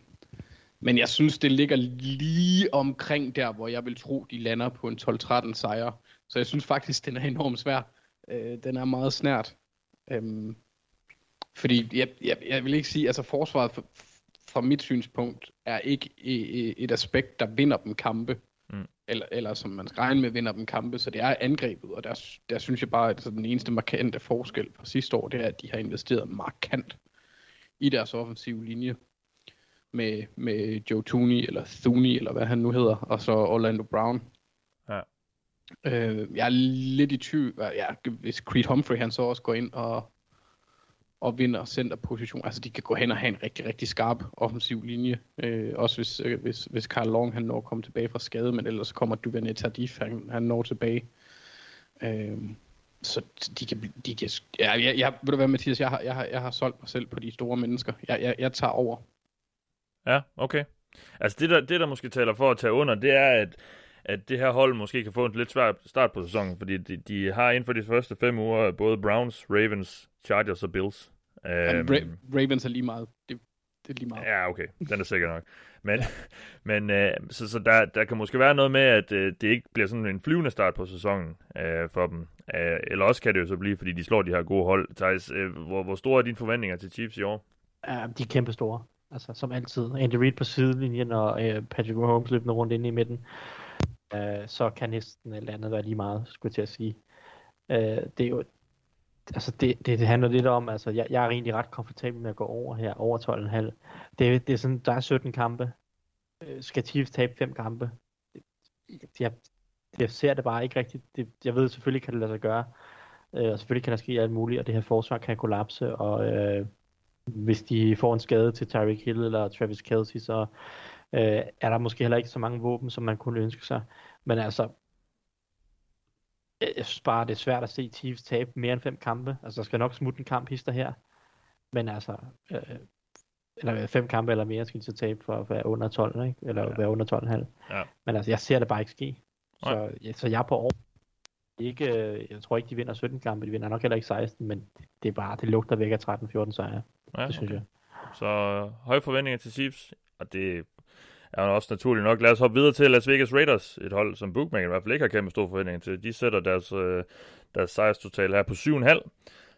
men jeg synes, det ligger lige omkring der, hvor jeg vil tro, de lander på en 12-13 sejr. Så jeg synes faktisk, den er enormt svær. Øh, den er meget snært. Øhm, fordi jeg, jeg, jeg vil ikke sige, altså forsvaret for, fra mit synspunkt er ikke et aspekt, der vinder dem kampe. Mm. Eller, eller som man skal regne med, vinder dem kampe. Så det er angrebet, og der, der synes jeg bare, at den eneste markante forskel fra sidste år, det er, at de har investeret markant i deres offensive linje med, med Joe Tooney, eller Thuney, eller hvad han nu hedder, og så Orlando Brown. Ja. Øh, jeg er lidt i tvivl, ja, hvis Creed Humphrey han så også går ind og, og vinder centerposition. Altså de kan gå hen og have en rigtig, rigtig skarp offensiv linje. Øh, også hvis, øh, hvis, hvis Carl Long han når at komme tilbage fra skade, men ellers kommer Duvernay Tardif, han, han når tilbage. Øh, så de kan, de kan ja, jeg, jeg, ved du hvad Mathias, jeg har, jeg, har, jeg har solgt mig selv på de store mennesker. Jeg, jeg, jeg tager over. Ja, okay. Altså det der, det, der måske taler for at tage under, det er, at, at det her hold måske kan få en lidt svær start på sæsonen, fordi de, de har inden for de første fem uger både Browns, Ravens, Chargers og Bills. Ja, um, Ra- Ravens er lige meget. Det, det er lige meget. Ja, okay. Den er sikker nok. Men, men uh, så, så der, der kan måske være noget med, at uh, det ikke bliver sådan en flyvende start på sæsonen uh, for dem. Uh, eller også kan det jo så blive, fordi de slår de her gode hold. Thijs, uh, hvor, hvor store er dine forventninger til Chiefs i år? Ja, de er kæmpe store. Altså, som altid. Andy Reid på sidelinjen og øh, Patrick Mahomes løbende rundt inde i midten. Øh, så kan næsten alt andet være lige meget, skulle jeg til at sige. Øh, det er jo altså det, det, det handler lidt om, altså jeg, jeg er egentlig ret komfortabel med at gå over her, over 12,5. Det, det er sådan, der er 17 kampe. Øh, skal Chiefs tabe 5 kampe? Jeg, jeg ser det bare ikke rigtigt. Det, jeg ved selvfølgelig kan det lade sig gøre. Øh, og selvfølgelig kan der ske alt muligt, og det her forsvar kan kollapse, og øh, hvis de får en skade til Tyreek Hill eller Travis Kelsey, så øh, er der måske heller ikke så mange våben, som man kunne ønske sig. Men altså, jeg synes bare, det er svært at se Chiefs tabe mere end fem kampe. Altså, der skal nok smutte en kamp hister her. Men altså, øh, eller fem kampe eller mere skal de så tabe for at være under 12, ikke? Eller ja. være under 12,5. Ja. Men altså, jeg ser det bare ikke ske. Så, ja, så jeg er på år. Ikke, øh, jeg tror ikke, de vinder 17 kampe, de vinder nok heller ikke 16, men det er bare, det lugter væk af 13-14 sejre. Ja, det synes okay. jeg. Så øh, høje forventninger til Chiefs, og det er også naturligt nok. Lad os hoppe videre til Las Vegas Raiders, et hold, som Bookmaker i hvert fald ikke har kæmpe store forventninger til. De sætter deres, øh, deres sejrstotal her på 7,5,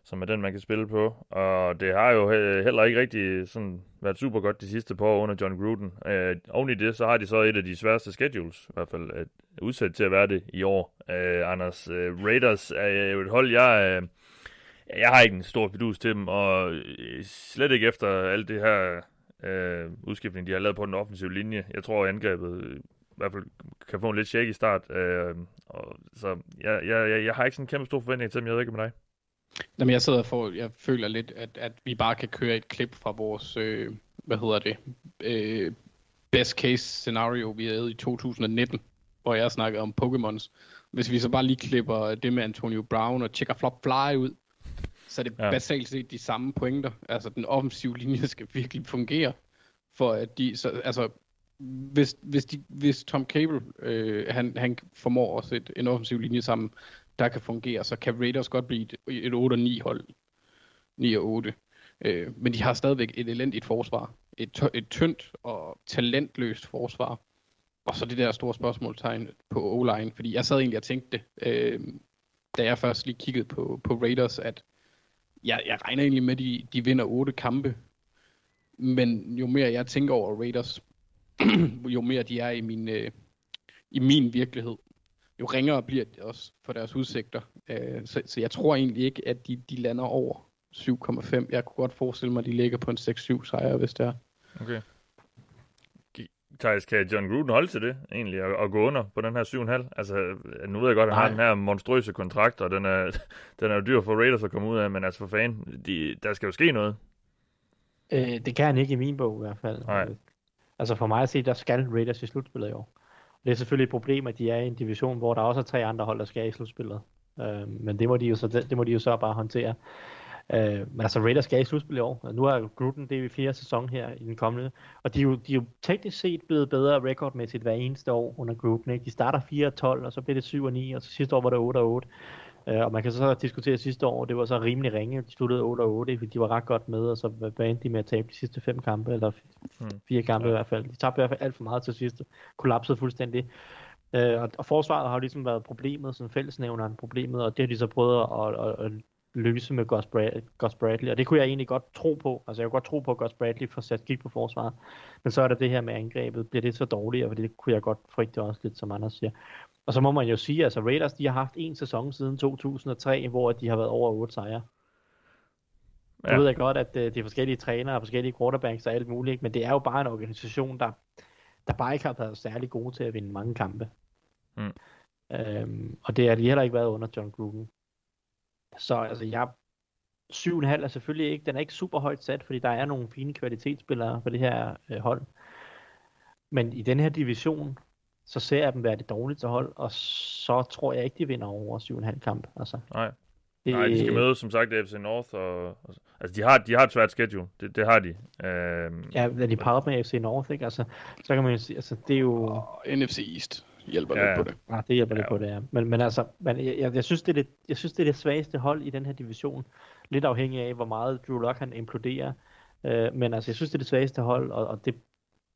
som er den, man kan spille på. Og det har jo heller ikke rigtig sådan været super godt de sidste par år under John Gruden. Øh, oven i det, så har de så et af de sværeste schedules, i hvert fald at udsat til at være det i år. Øh, Anders, øh, Raiders er jo et hold, jeg... Øh, jeg har ikke en stor fidus til dem, og øh, slet ikke efter alt det her øh, udskiftning, de har lavet på den offensive linje. Jeg tror, at angrebet øh, i hvert fald kan få en lidt shaky start. Øh, og, så jeg, jeg, jeg, jeg har ikke sådan en kæmpe stor forventning til dem. Jeg ved ikke med dig. Jamen, jeg sidder for, jeg føler lidt, at, at vi bare kan køre et klip fra vores, øh, hvad hedder det, øh, best case scenario, vi havde i 2019, hvor jeg snakkede om Pokémons. Hvis vi så bare lige klipper det med Antonio Brown og Checker Flop Fly ud, så er det ja. basalt set de samme pointer. Altså, den offensive linje skal virkelig fungere, for at de, så, altså, hvis, hvis, de, hvis Tom Cable, øh, han, han formår at sætte en offensiv linje sammen, der kan fungere, så kan Raiders godt blive et, et 8-9 hold. 9 og 8. Øh, men de har stadigvæk et elendigt forsvar. Et, et tyndt og talentløst forsvar. Og så det der store spørgsmålstegn på O-line, fordi jeg sad egentlig og tænkte, øh, da jeg først lige kiggede på, på Raiders, at jeg, jeg regner egentlig med, at de, de vinder otte kampe. Men jo mere jeg tænker over Raiders, jo mere de er i min, øh, i min virkelighed, jo ringere bliver det også for deres udsigter. Øh, så, så jeg tror egentlig ikke, at de, de lander over 7,5. Jeg kunne godt forestille mig, at de ligger på en 6-7 sejr, hvis det er. Okay. Thijs, kan John Gruden holde til det, egentlig, og, og gå under på den her 7,5? Altså, nu ved jeg godt, at han har den her monstrøse kontrakt, og den er, den er jo dyr for Raiders at komme ud af, men altså for fan, de, der skal jo ske noget. Øh, det kan han ikke i min bog i hvert fald. Nej. Altså for mig at se, der skal Raiders i slutspillet i år. Det er selvfølgelig et problem, at de er i en division, hvor der også er tre andre hold, der skal i slutspillet. Øh, men det må, de jo så, det må de jo så bare håndtere. Øh, men altså Raiders skal i slutspil i år. Nu er Gruden det i fjerde sæson her i den kommende. Og de er jo, de er jo teknisk set blevet bedre rekordmæssigt hver eneste år under Gruden. Ikke? De starter 4-12, og så bliver det 7 9, og så sidste år var det 8-8. Øh, og man kan så diskutere sidste år, det var så rimelig ringe. De sluttede 8-8, fordi de var ret godt med, og så endte de med at tabe de sidste fem kampe, eller fire kampe i hvert fald. De tabte i hvert fald alt for meget til sidste. Kollapsede fuldstændig. Øh, og, og forsvaret har jo ligesom været problemet, som fællesnævneren problemet, og det har de så prøvet at, at, at løse med Gus, Brad, Gus Bradley, og det kunne jeg egentlig godt tro på. Altså jeg kunne godt tro på, at Gus Bradley får sat kig på forsvaret, men så er der det her med angrebet. Bliver det så dårligt, og det kunne jeg godt frygte også lidt, som Anders siger. Og så må man jo sige, altså Raiders, de har haft en sæson siden 2003, hvor de har været over 8 sejre. Ja. Jeg ved jeg godt, at øh, de forskellige trænere og forskellige quarterbacks og alt muligt, men det er jo bare en organisation, der, der bare ikke har været særlig gode til at vinde mange kampe. Mm. Øhm, og det har de heller ikke været under John Gruden. Så altså, jeg 7,5 er selvfølgelig ikke, den er ikke super højt sat, fordi der er nogle fine kvalitetsspillere på det her øh, hold. Men i den her division, så ser jeg dem være det dårlige hold, og så tror jeg ikke, de vinder over 7,5 kamp. Altså. Nej. Det... Nej, de skal møde, som sagt, FC North, og, og altså, de har, de har et svært schedule, det, det har de. Øhm, ja, er de parret med FC North, ikke? Altså, så kan man jo sige, altså, det er jo... Og NFC East hjælper ja, lidt på det. Ja, det hjælper ja. lidt på det, ja. Men, men altså, men jeg, jeg, jeg, synes, det er det, jeg synes, det er det svageste hold i den her division. Lidt afhængig af, hvor meget Drew Lock han imploderer. Øh, men altså, jeg synes, det er det svageste hold, og, og det,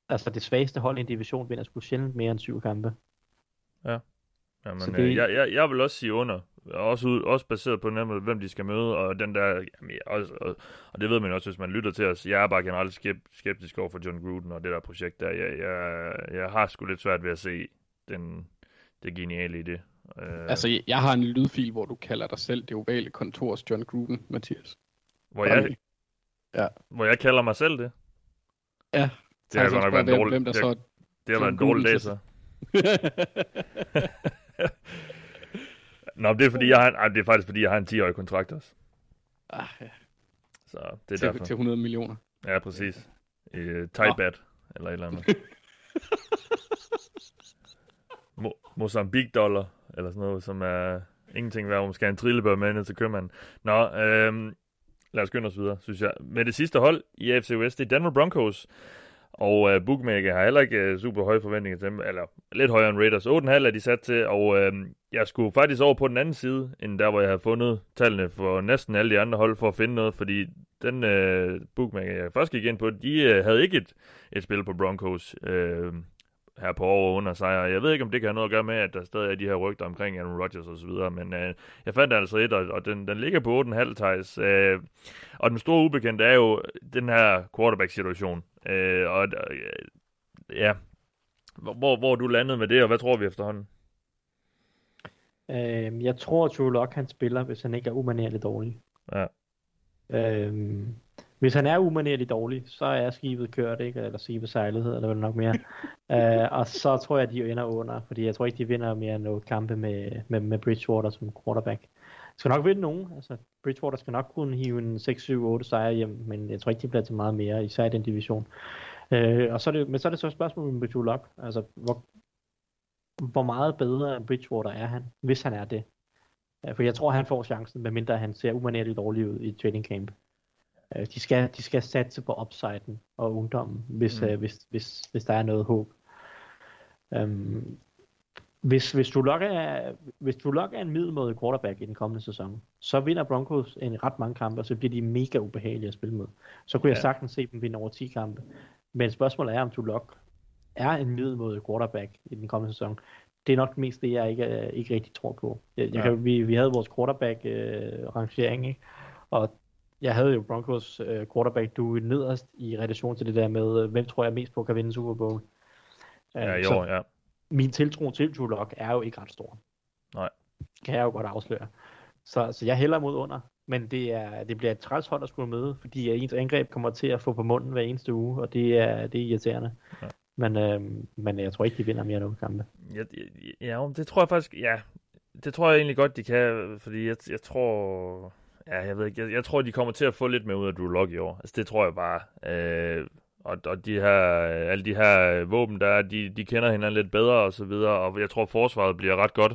altså, det svageste hold i en division vinder sgu sjældent mere end syv kampe. Ja. Jamen, det... øh, jeg, jeg, jeg vil også sige under. Også, ud, også baseret på nemlig, hvem de skal møde, og den der, jamen, også, og, og, det ved man også, hvis man lytter til os. Jeg er bare generelt skeptisk over for John Gruden og det der projekt der. Jeg, jeg, jeg har sgu lidt svært ved at se den, det geniale i det. Uh, altså, jeg har en lydfil, hvor du kalder dig selv det ovale kontors John Gruden, Mathias. Hvor jeg, ja. hvor jeg kalder mig selv det? Ja. Det har godt nok været en dårlig, det, så det har været en dårlig dag, så. Nå, det er, fordi jeg har, ej, det er faktisk fordi, jeg har en 10-årig kontrakt også. Ah, ja. Så det er til, derfor. Til 100 millioner. Ja, præcis. I uh, tight oh. eller et eller andet. Mozambique dollar, eller sådan noget, som er ingenting værd, om man skal have en trillebør med ned til købmanden. Nå, øhm, lad os skynde os videre, synes jeg. Med det sidste hold i AFC West, det er Denver Broncos. Og øh, Bookmaker har heller ikke øh, super høje forventninger til dem, eller lidt højere end Raiders. 8,5 er de sat til, og øh, jeg skulle faktisk over på den anden side, end der, hvor jeg havde fundet tallene for næsten alle de andre hold for at finde noget, fordi den øh, Bookmaker, jeg først gik ind på, de øh, havde ikke et, et spil på Broncos. Øh, her på over under sejr. Jeg ved ikke, om det kan have noget at gøre med, at der stadig er de her rygter omkring Aaron Rodgers og så videre, men øh, jeg fandt altså et, og, og den, den ligger på 8,5 tejs. Øh, og den store ubekendte er jo den her quarterback-situation. Øh, og øh, ja, hvor, hvor du landede med det, og hvad tror vi efterhånden? Øh, jeg tror, at Drew Lock han spiller, hvis han ikke er umanerligt dårlig. Ja. Øh, hvis han er umanerligt dårlig, så er skibet kørt, ikke? eller skibet sejlet, eller vel nok mere. uh, og så tror jeg, at de ender under, fordi jeg tror ikke, de vinder mere end noget kampe med, med, med Bridgewater som quarterback. De skal nok vinde nogen. Altså, Bridgewater skal nok kunne hive en 6-7-8 sejre hjem, men jeg tror ikke, de bliver til meget mere, især i den division. Uh, og så er det, men så er det så et spørgsmål med Drew Lock. Altså, hvor, hvor meget bedre end Bridgewater er han, hvis han er det? For jeg tror, han får chancen, medmindre han ser umanerligt dårlig ud i training camp. Øh, de, skal, de skal satse på upsiden og ungdommen, hvis, mm. øh, hvis, hvis, hvis der er noget håb. Um, hvis, hvis, du er, hvis du lokker er en middelmåde quarterback i den kommende sæson, så vinder Broncos en ret mange kampe, og så bliver de mega ubehagelige at spille mod. Så kunne ja. jeg sagtens se dem vinde over 10 kampe. Men spørgsmålet er, om du lokker er en middelmåde quarterback i den kommende sæson. Det er nok mest det, jeg ikke, ikke rigtig tror på. Jeg, jeg ja. kan, vi, vi havde vores quarterback-rangering, øh, ikke? og jeg havde jo Broncos uh, quarterback du nederst i relation til det der med, uh, hvem tror jeg mest på kan vinde Super Bowl. Uh, ja, jo, ja. Min tiltro til Drew Lock er jo ikke ret stor. Nej. Kan jeg jo godt afsløre. Så, så jeg hælder mod under. Men det, er, det bliver et træls hold at skulle møde, fordi ens angreb kommer til at få på munden hver eneste uge, og det er, det er irriterende. Ja. Men, øh, men jeg tror ikke, de vinder mere nogle kampe. Ja, ja, det tror jeg faktisk, ja, det tror jeg egentlig godt, de kan, fordi jeg, jeg tror, ja, jeg ved ikke, jeg, jeg tror, de kommer til at få lidt mere ud af Drew Lock i år. Altså, det tror jeg bare. Øh, og, og de her, øh, alle de her øh, våben, der er, de, de kender hinanden lidt bedre og så videre, og jeg tror, forsvaret bliver ret godt,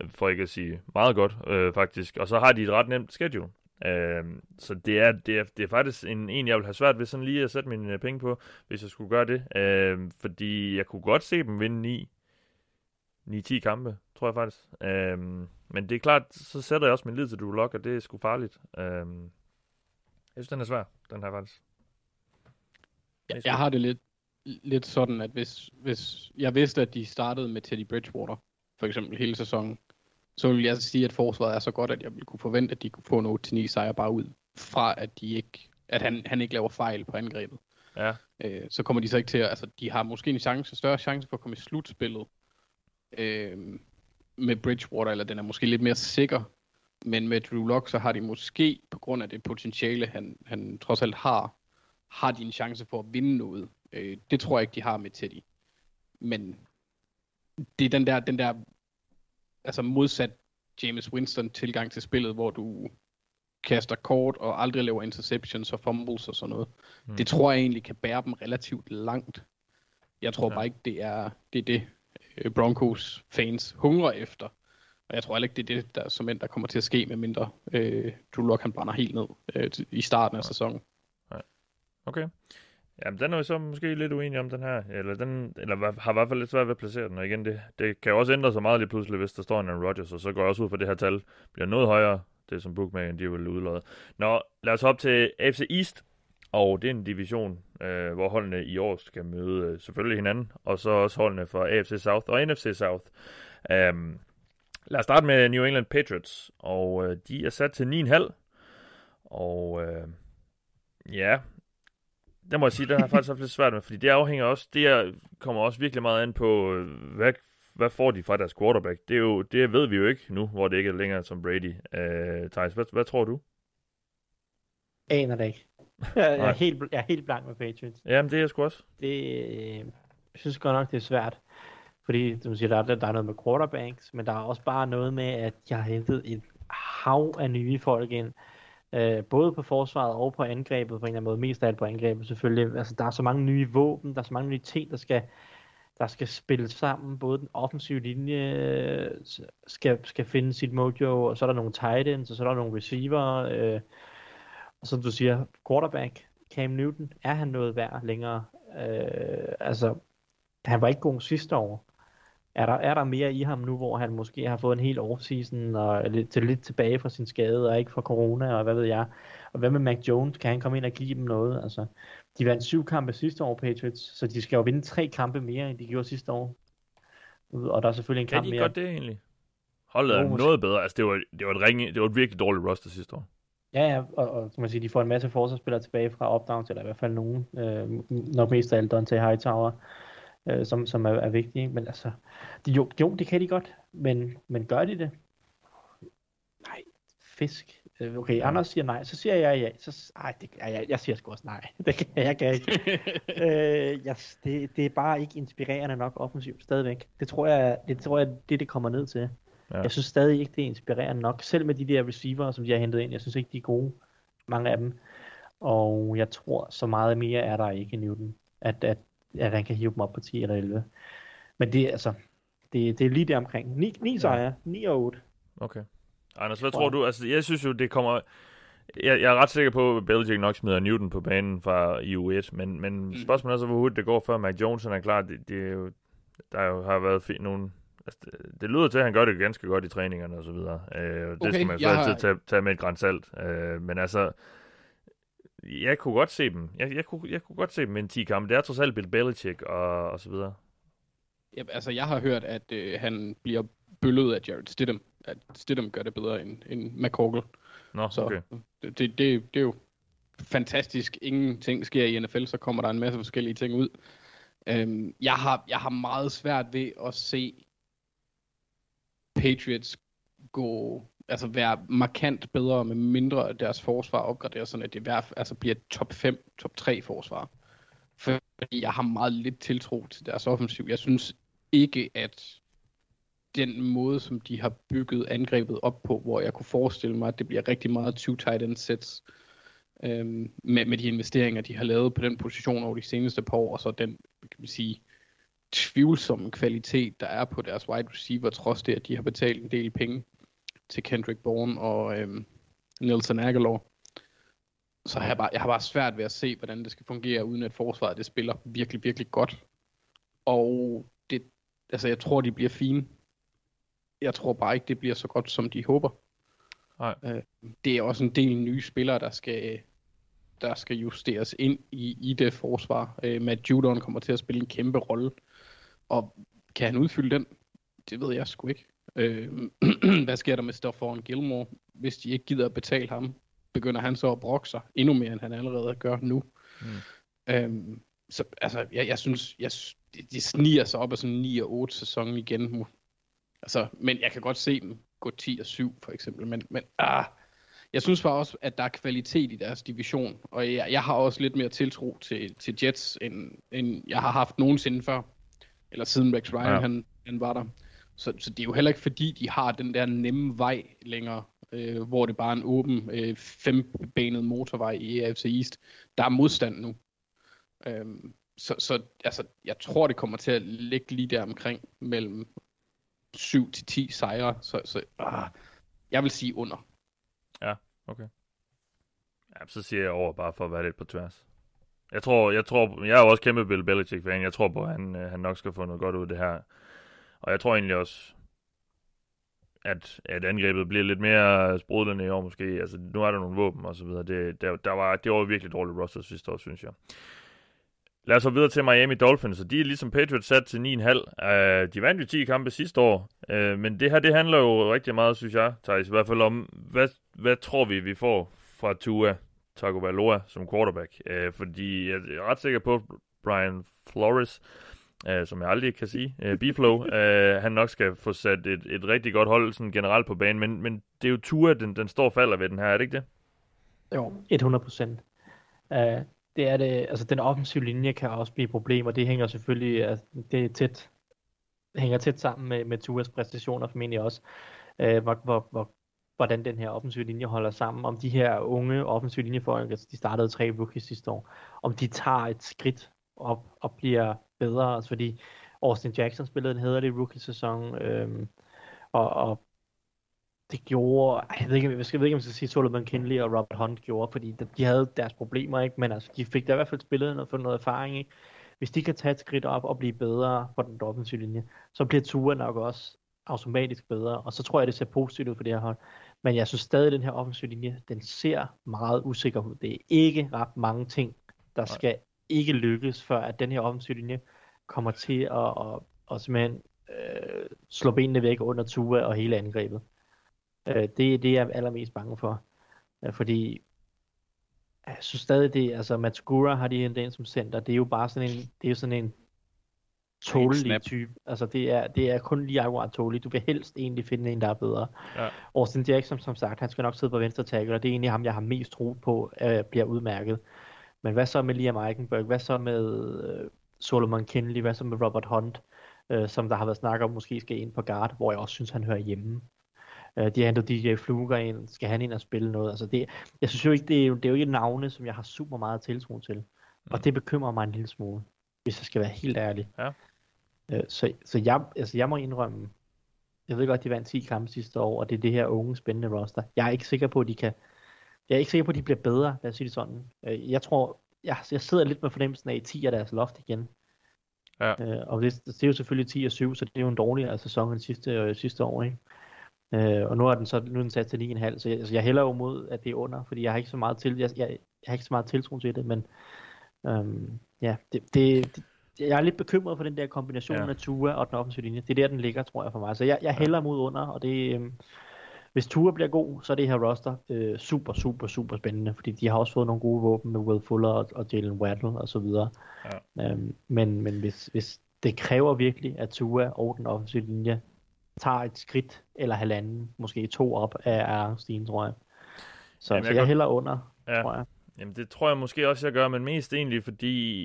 øh, for ikke at sige meget godt, øh, faktisk. Og så har de et ret nemt schedule. Øh, så det er, det, er, det er faktisk en, en, jeg vil have svært ved sådan lige at sætte mine penge på, hvis jeg skulle gøre det. Øh, fordi jeg kunne godt se dem vinde 9, 9-10 kampe, tror jeg faktisk. Øh, men det er klart, så sætter jeg også min lid til Drew Lock, og det er sgu farligt. Øh, jeg synes, den er svær, den her faktisk. Jeg, jeg har det lidt, lidt sådan, at hvis, hvis jeg vidste, at de startede med Teddy Bridgewater, for eksempel hele sæsonen, så vil jeg sige, at forsvaret er så godt, at jeg vil kunne forvente, at de kunne få en 8-9 sejre bare ud fra, at, de ikke, at han, han ikke laver fejl på angrebet. Ja. Øh, så kommer de så ikke til at, altså de har måske en chance, større chance for at komme i slutspillet øh, med Bridgewater, eller den er måske lidt mere sikker, men med Drew Lock, så har de måske, på grund af det potentiale, han, han trods alt har, har de en chance for at vinde noget. Øh, det tror jeg ikke, de har med Teddy. Men det er den der, den der altså modsat James Winston tilgang til spillet, hvor du kaster kort og aldrig laver interceptions og fumbles og sådan noget. Mm. Det tror jeg egentlig kan bære dem relativt langt. Jeg tror ja. bare ikke, det er det, er det Broncos fans hungrer efter. Og jeg tror heller ikke, det er det, der, som end, der kommer til at ske, med mindre øh, Drew Lock han brænder helt ned øh, i starten af sæsonen. Okay. Jamen, den er vi så måske lidt uenige om, den her. Eller, den, eller har i hvert fald lidt svært ved at placere den. Og igen, det, det kan jo også ændre sig meget lige pludselig, hvis der står en Rodgers, og så går jeg også ud for det her tal bliver noget højere. Det som bookmakeren, de vil udlade. Nå, lad os op til AFC East. Og det er en division, øh, hvor holdene i år skal møde øh, selvfølgelig hinanden, og så også holdene fra AFC South og NFC South. Um, lad os starte med New England Patriots, og øh, de er sat til 9,5. Og øh, ja, det må jeg sige, det har jeg faktisk haft lidt svært med, fordi det afhænger også, det er, kommer også virkelig meget an på, øh, hvad, hvad får de fra deres quarterback? Det, er jo, det ved vi jo ikke nu, hvor det ikke er længere som Brady. Øh, Thijs, hvad, hvad tror du? Aner det ikke. Jeg, jeg, er helt, jeg er helt blank med Patriots. Jamen, det er jeg sgu også. Det, jeg synes godt nok, det er svært. Fordi, som siger, der er, der er noget med quarterbacks, men der er også bare noget med, at jeg har hentet et hav af nye folk ind. Øh, både på forsvaret og på angrebet på en eller anden måde. Mest af alt på angrebet selvfølgelig. Altså, der er så mange nye våben, der er så mange nye ting, der skal, der skal spille sammen. Både den offensive linje øh, skal, skal finde sit mojo, og så er der nogle tight ends, og så er der nogle receiver. Øh, som du siger, quarterback, Cam Newton, er han noget værd længere? Øh, altså, han var ikke god sidste år. Er der, er der mere i ham nu, hvor han måske har fået en hel offseason og lidt, til lidt tilbage fra sin skade og ikke fra corona og hvad ved jeg. Og hvad med Mac Jones? Kan han komme ind og give dem noget? Altså, de vandt syv kampe sidste år, Patriots, så de skal jo vinde tre kampe mere, end de gjorde sidste år. Og der er selvfølgelig en kan kamp mere. Kan de godt det egentlig? Holdet er noget bedre. Altså, det var, det var, et ringe, det var et virkelig dårligt roster sidste år. Ja, ja, og, og som man siger, de får en masse forsvarsspillere tilbage fra up-downs, eller i hvert fald nogen, øh, nok mest af alt Dante Hightower øh, som, som er, er vigtige. Men altså, de, jo, jo, det kan de godt, men, men gør de det? Nej, fisk. Øh, okay, Anders siger nej, så siger jeg ja. Så, ej, det, jeg, jeg siger sgu også nej. Det kan jeg, jeg kan ikke. øh, yes, det, det er bare ikke inspirerende nok offensivt stadigvæk. Det tror jeg, det tror jeg, det det kommer ned til. Ja. Jeg synes stadig ikke, det er inspirerende nok. Selv med de der receiver, som de har hentet ind, jeg synes ikke, de er gode. Mange af dem. Og jeg tror, så meget mere er der ikke i Newton. At, at at han kan hive dem op på 10 eller 11. Men det er altså, det, det er lige der omkring. 9, 9 sejre, 9 og 8. Okay. Anders, hvad tror du? Altså, jeg synes jo, det kommer... Jeg, jeg er ret sikker på, at Belichick nok smider Newton på banen fra i U1, men, men mm. spørgsmålet er så, hvor hurtigt det går, før Mac Jones er klar. Det, det er jo, der jo har været fint nogle... Altså, det, det lyder til, at han gør det ganske godt i træningerne og så videre. Øh, det okay, skal man jo altid har... tage, tage med et grænsalt. Øh, men altså, jeg kunne godt se dem. Jeg, jeg, kunne, jeg kunne godt se dem i en 10 kamp. Det er trods alt Bill Belichick og, og så videre. Ja, altså, jeg har hørt, at øh, han bliver bøllet af Jared Stidham. At Stidham gør det bedre end, end McCorkle. Nå, så okay. det, det, det, det er jo fantastisk. Ingenting sker i NFL, så kommer der en masse forskellige ting ud. Øhm, jeg, har, jeg har meget svært ved at se Patriots gå, altså være markant bedre, med mindre at deres forsvar opgraderer, sådan at det hvert, altså bliver top 5, top 3 forsvar. Fordi jeg har meget lidt tiltro til deres offensiv. Jeg synes ikke, at den måde, som de har bygget angrebet op på, hvor jeg kunne forestille mig, at det bliver rigtig meget two tight end sets, øhm, med, med de investeringer, de har lavet på den position over de seneste par år, og så den, kan man sige, tvivlsomme kvalitet, der er på deres wide receiver, trods det, at de har betalt en del penge til Kendrick Bourne og øhm, Nelson Aguilar. Så har jeg, bare, jeg har bare svært ved at se, hvordan det skal fungere, uden at forsvaret det spiller virkelig, virkelig godt. Og det, altså jeg tror, de bliver fine. Jeg tror bare ikke, det bliver så godt, som de håber. Nej. Øh, det er også en del nye spillere, der skal, der skal justeres ind i, i det forsvar. Øh, Matt Judon kommer til at spille en kæmpe rolle. Og kan han udfylde den? Det ved jeg sgu ikke. Øh, hvad sker der med Stefan Gilmore, hvis de ikke gider at betale ham? Begynder han så at brokke sig endnu mere, end han allerede gør nu? Mm. Øhm, så altså, jeg, jeg synes, jeg, de, de sniger sig op af sådan 9 og 8 sæson igen. Altså, men jeg kan godt se dem gå 10 og 7 for eksempel, men, men ah, jeg synes bare også, at der er kvalitet i deres division, og jeg, jeg har også lidt mere tiltro til, til Jets, end, end jeg har haft nogensinde før, eller siden Rex Ryan ja. han, han var der. Så, så det er jo heller ikke fordi, de har den der nemme vej længere, øh, hvor det bare er en åben, øh, fembenet motorvej i AFC East. Der er modstand nu. Øhm, så, så altså, jeg tror, det kommer til at ligge lige der omkring mellem 7 til 10 sejre. Så, så ah, jeg vil sige under. Ja, okay. Ja, så siger jeg over bare for at være lidt på tværs. Jeg tror, jeg tror, jeg er jo også kæmpe Bill Belichick-fan. Jeg tror på, at han, øh, han nok skal få noget godt ud af det her. Og jeg tror egentlig også, at, at angrebet bliver lidt mere sprudlende i år måske. Altså, nu er der nogle våben og så videre. Det, der, der var, det var virkelig dårligt roster sidste år, synes jeg. Lad os så videre til Miami Dolphins, og de er ligesom Patriots sat til 9,5. Uh, øh, de vandt jo 10 kampe sidste år, uh, men det her, det handler jo rigtig meget, synes jeg, Thijs, i hvert fald om, hvad, hvad tror vi, vi får fra Tua Tagovailoa som quarterback? Uh, fordi jeg er ret sikker på, at Brian Flores, uh, som jeg aldrig kan sige, uh, B-Flow, uh, han nok skal få sat et, et rigtig godt hold sådan generelt på banen, men, men det er jo Tua, den, den står og falder ved den her, er det ikke det? Jo, 100 procent. Uh, det er det, altså den offensive linje kan også blive et problem, og det hænger selvfølgelig, altså, det er tæt, hænger tæt sammen med, med Tuas præstationer formentlig også, øh, hvor, hvor, hvor, hvordan den her offensiv linje holder sammen, om de her unge offensiv linjefolk, altså de startede tre rookies sidste år, om de tager et skridt op og bliver bedre, altså fordi Austin Jackson spillede en hederlig rookie-sæson, øhm, og, og det gjorde, jeg ved ikke, jeg ved ikke, om jeg skal sige Solomon Kinley og Robert Hunt gjorde, fordi de havde deres problemer, ikke? men altså, de fik da i hvert fald spillet noget, fået noget erfaring. Ikke? Hvis de kan tage et skridt op og blive bedre på den offensive linje, så bliver Tua nok også automatisk bedre, og så tror jeg, det ser positivt ud for det her hold. Men jeg synes stadig, at den her offensive linje, den ser meget usikker ud. Det er ikke ret mange ting, der skal ikke lykkes, før at den her offensive linje kommer til at, at, at simpelthen øh, slå benene væk under Tua og hele angrebet. Øh, det er det, jeg er allermest bange for. Øh, fordi jeg synes stadig, det altså Matsugura har de hentet ind som center. Det er jo bare sådan en, det er jo sådan en tålelig type. Altså det er, det er kun lige akkurat tålelig. Du vil helst egentlig finde en, der er bedre. Ja. Austin Jackson, som sagt, han skal nok sidde på venstre tackle, og det er egentlig ham, jeg har mest tro på, øh, bliver udmærket. Men hvad så med Liam Eichenberg? Hvad så med øh, Solomon Kinley? Hvad så med Robert Hunt? Øh, som der har været snak om, måske skal ind på guard, hvor jeg også synes, han hører hjemme. Øh, de har hentet DJ Fluger ind, skal han ind og spille noget. Altså det, jeg synes jo ikke, det er, jo, det er jo ikke navne, som jeg har super meget tiltro til. Mm. Og det bekymrer mig en lille smule, hvis jeg skal være helt ærlig. Ja. Øh, så så jeg, altså jeg må indrømme, jeg ved godt, de vandt 10 kampe sidste år, og det er det her unge, spændende roster. Jeg er ikke sikker på, at de kan, jeg er ikke sikker på, at de bliver bedre, lad os sige det sådan. Øh, jeg tror, jeg, jeg sidder lidt med fornemmelsen af, at 10 er deres loft igen. Ja. Øh, og det, det er jo selvfølgelig 10 og 7, så det er jo en dårligere sæson end sidste, øh, sidste år, ikke? Øh, og nu er den så nu er den sat til 9,5, så jeg, altså jeg hælder jo mod, at det er under, fordi jeg har ikke så meget til, jeg, jeg, jeg har ikke så meget tiltro til det, men øhm, ja, det, det, det, jeg er lidt bekymret for den der kombination ja. af Tua og den offensive linje. Det er der, den ligger, tror jeg, for mig. Så jeg, jeg hælder mod under, og det, øhm, hvis Tua bliver god, så er det her roster øh, super, super, super spændende, fordi de har også fået nogle gode våben med Will Fuller og, og Jalen Waddle og så videre. Ja. Øhm, men men hvis, hvis det kræver virkelig, at Tua og den offensive linje tager et skridt eller halvanden, måske to op af Aaron tror jeg. Så, Jamen, så jeg jeg kan- hælder under, Ja. tror jeg. Jamen, det tror jeg måske også, jeg gør, men mest egentlig fordi,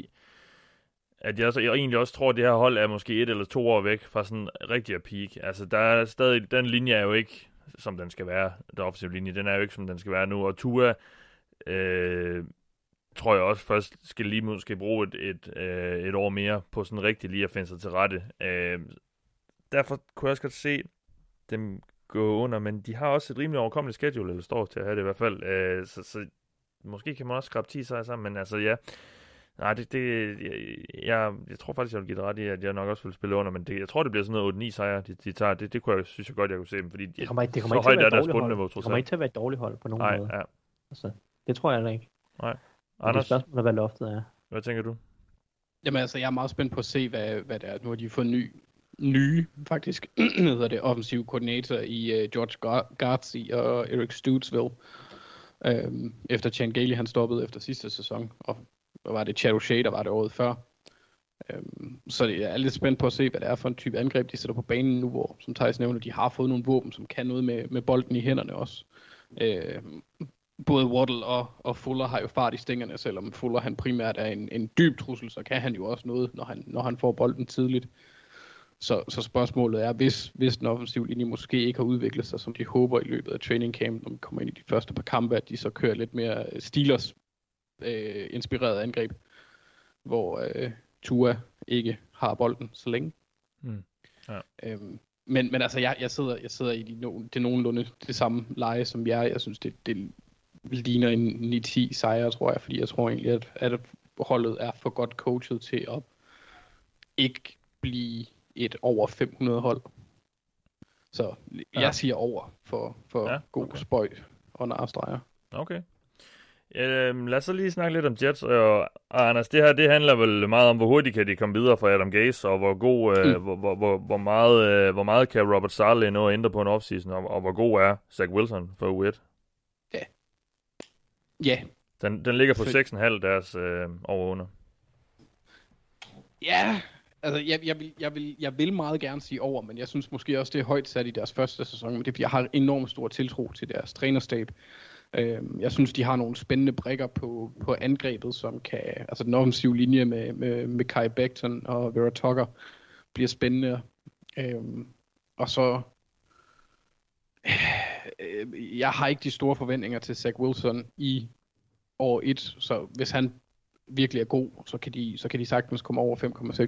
at jeg, så, jeg egentlig også tror, at det her hold er måske et eller to år væk fra sådan rigtig at peak. Altså, der er stadig, den linje er jo ikke, som den skal være, den offensive linje, den er jo ikke, som den skal være nu, og Tua, øh, tror jeg også først skal lige måske bruge et, et, øh, et år mere på sådan rigtig lige at finde sig til rette. Øh, derfor kunne jeg også godt se dem gå under, men de har også et rimelig overkommeligt schedule, eller står til at have det i hvert fald. Øh, så, så måske kan man også skrabe 10 sejre sammen, men altså ja, nej, det, det jeg, jeg, jeg tror faktisk, jeg vil give det ret i, at jeg nok også vil spille under, men det, jeg tror, det bliver sådan noget 8-9 sejre, de, de tager. Det, det kunne jeg, synes jeg godt, jeg kunne se dem, fordi Det kommer, ikke- det kommer så ikke til at højt være er et deres dårligt hold. bundniveau, Det trods kommer alt. ikke til at være et dårligt hold på nogen Nej, måde. ja. Altså, det tror jeg da ikke. Nej. Men det er Anders, spørgsmålet, hvad loftet er. hvad tænker du? Jamen altså, jeg er meget spændt på at se, hvad, hvad det er. Nu har de fået ny, nye, faktisk, hedder det, offensiv koordinator i uh, George Gar- og Eric Stutesville. Øhm, efter Chan Gailey, han stoppede efter sidste sæson, og hvad var det Chad O'Shea, der var det året før. Øhm, så jeg er lidt spændt på at se, hvad det er for en type angreb, de sætter på banen nu, hvor, som Thijs nævner, de har fået nogle våben, som kan noget med, med bolden i hænderne også. Øhm, både Waddle og, og Fuller har jo fart i stængerne, selvom Fuller han primært er en, en dyb trussel, så kan han jo også noget, når han, når han får bolden tidligt. Så, så spørgsmålet er, hvis, hvis den offensive linje måske ikke har udviklet sig, som de håber i løbet af training camp, når vi kommer ind i de første par kampe, at de så kører lidt mere øh, Steelers øh, inspireret angreb, hvor øh, Tua ikke har bolden så længe. Hmm. Ja. Øhm, men, men altså, jeg, jeg, sidder, jeg sidder i de, no, det nogenlunde det samme leje som jeg. Jeg synes, det, det ligner en 9-10 sejre, tror jeg, fordi jeg tror egentlig, at, at holdet er for godt coachet til at ikke blive et over 500 hold. Så jeg Ja. siger over for, for Ja, god okay. okay. spøj og narstreger. Okay. Øhm, lad os så lige snakke lidt om Jets. Og, og Anders, det her det handler vel meget om, hvor hurtigt kan de komme videre fra Adam Gase, og hvor, god, øh, Mm. hvor, hvor, hvor, hvor, meget, øh, hvor meget kan Robert Saleh nå at ændre på en offseason, og, og hvor god er Zach Wilson for U1. Ja, Den, den ligger på For- 6,5 deres øh, over under. Ja, altså jeg, jeg, vil, jeg, vil, jeg vil meget gerne sige over, men jeg synes måske også, det er højt sat i deres første sæson. Men det jeg har enormt stor tiltro til deres trænerstab. Øh, jeg synes, de har nogle spændende brikker på, på angrebet, som kan... Altså den offensive linje med, med, med Kai Becton og Vera Tucker bliver spændende. Øhm, og så... Øh, jeg har ikke de store forventninger til Zach Wilson i år 1, så hvis han virkelig er god, så kan de, så kan de sagtens komme over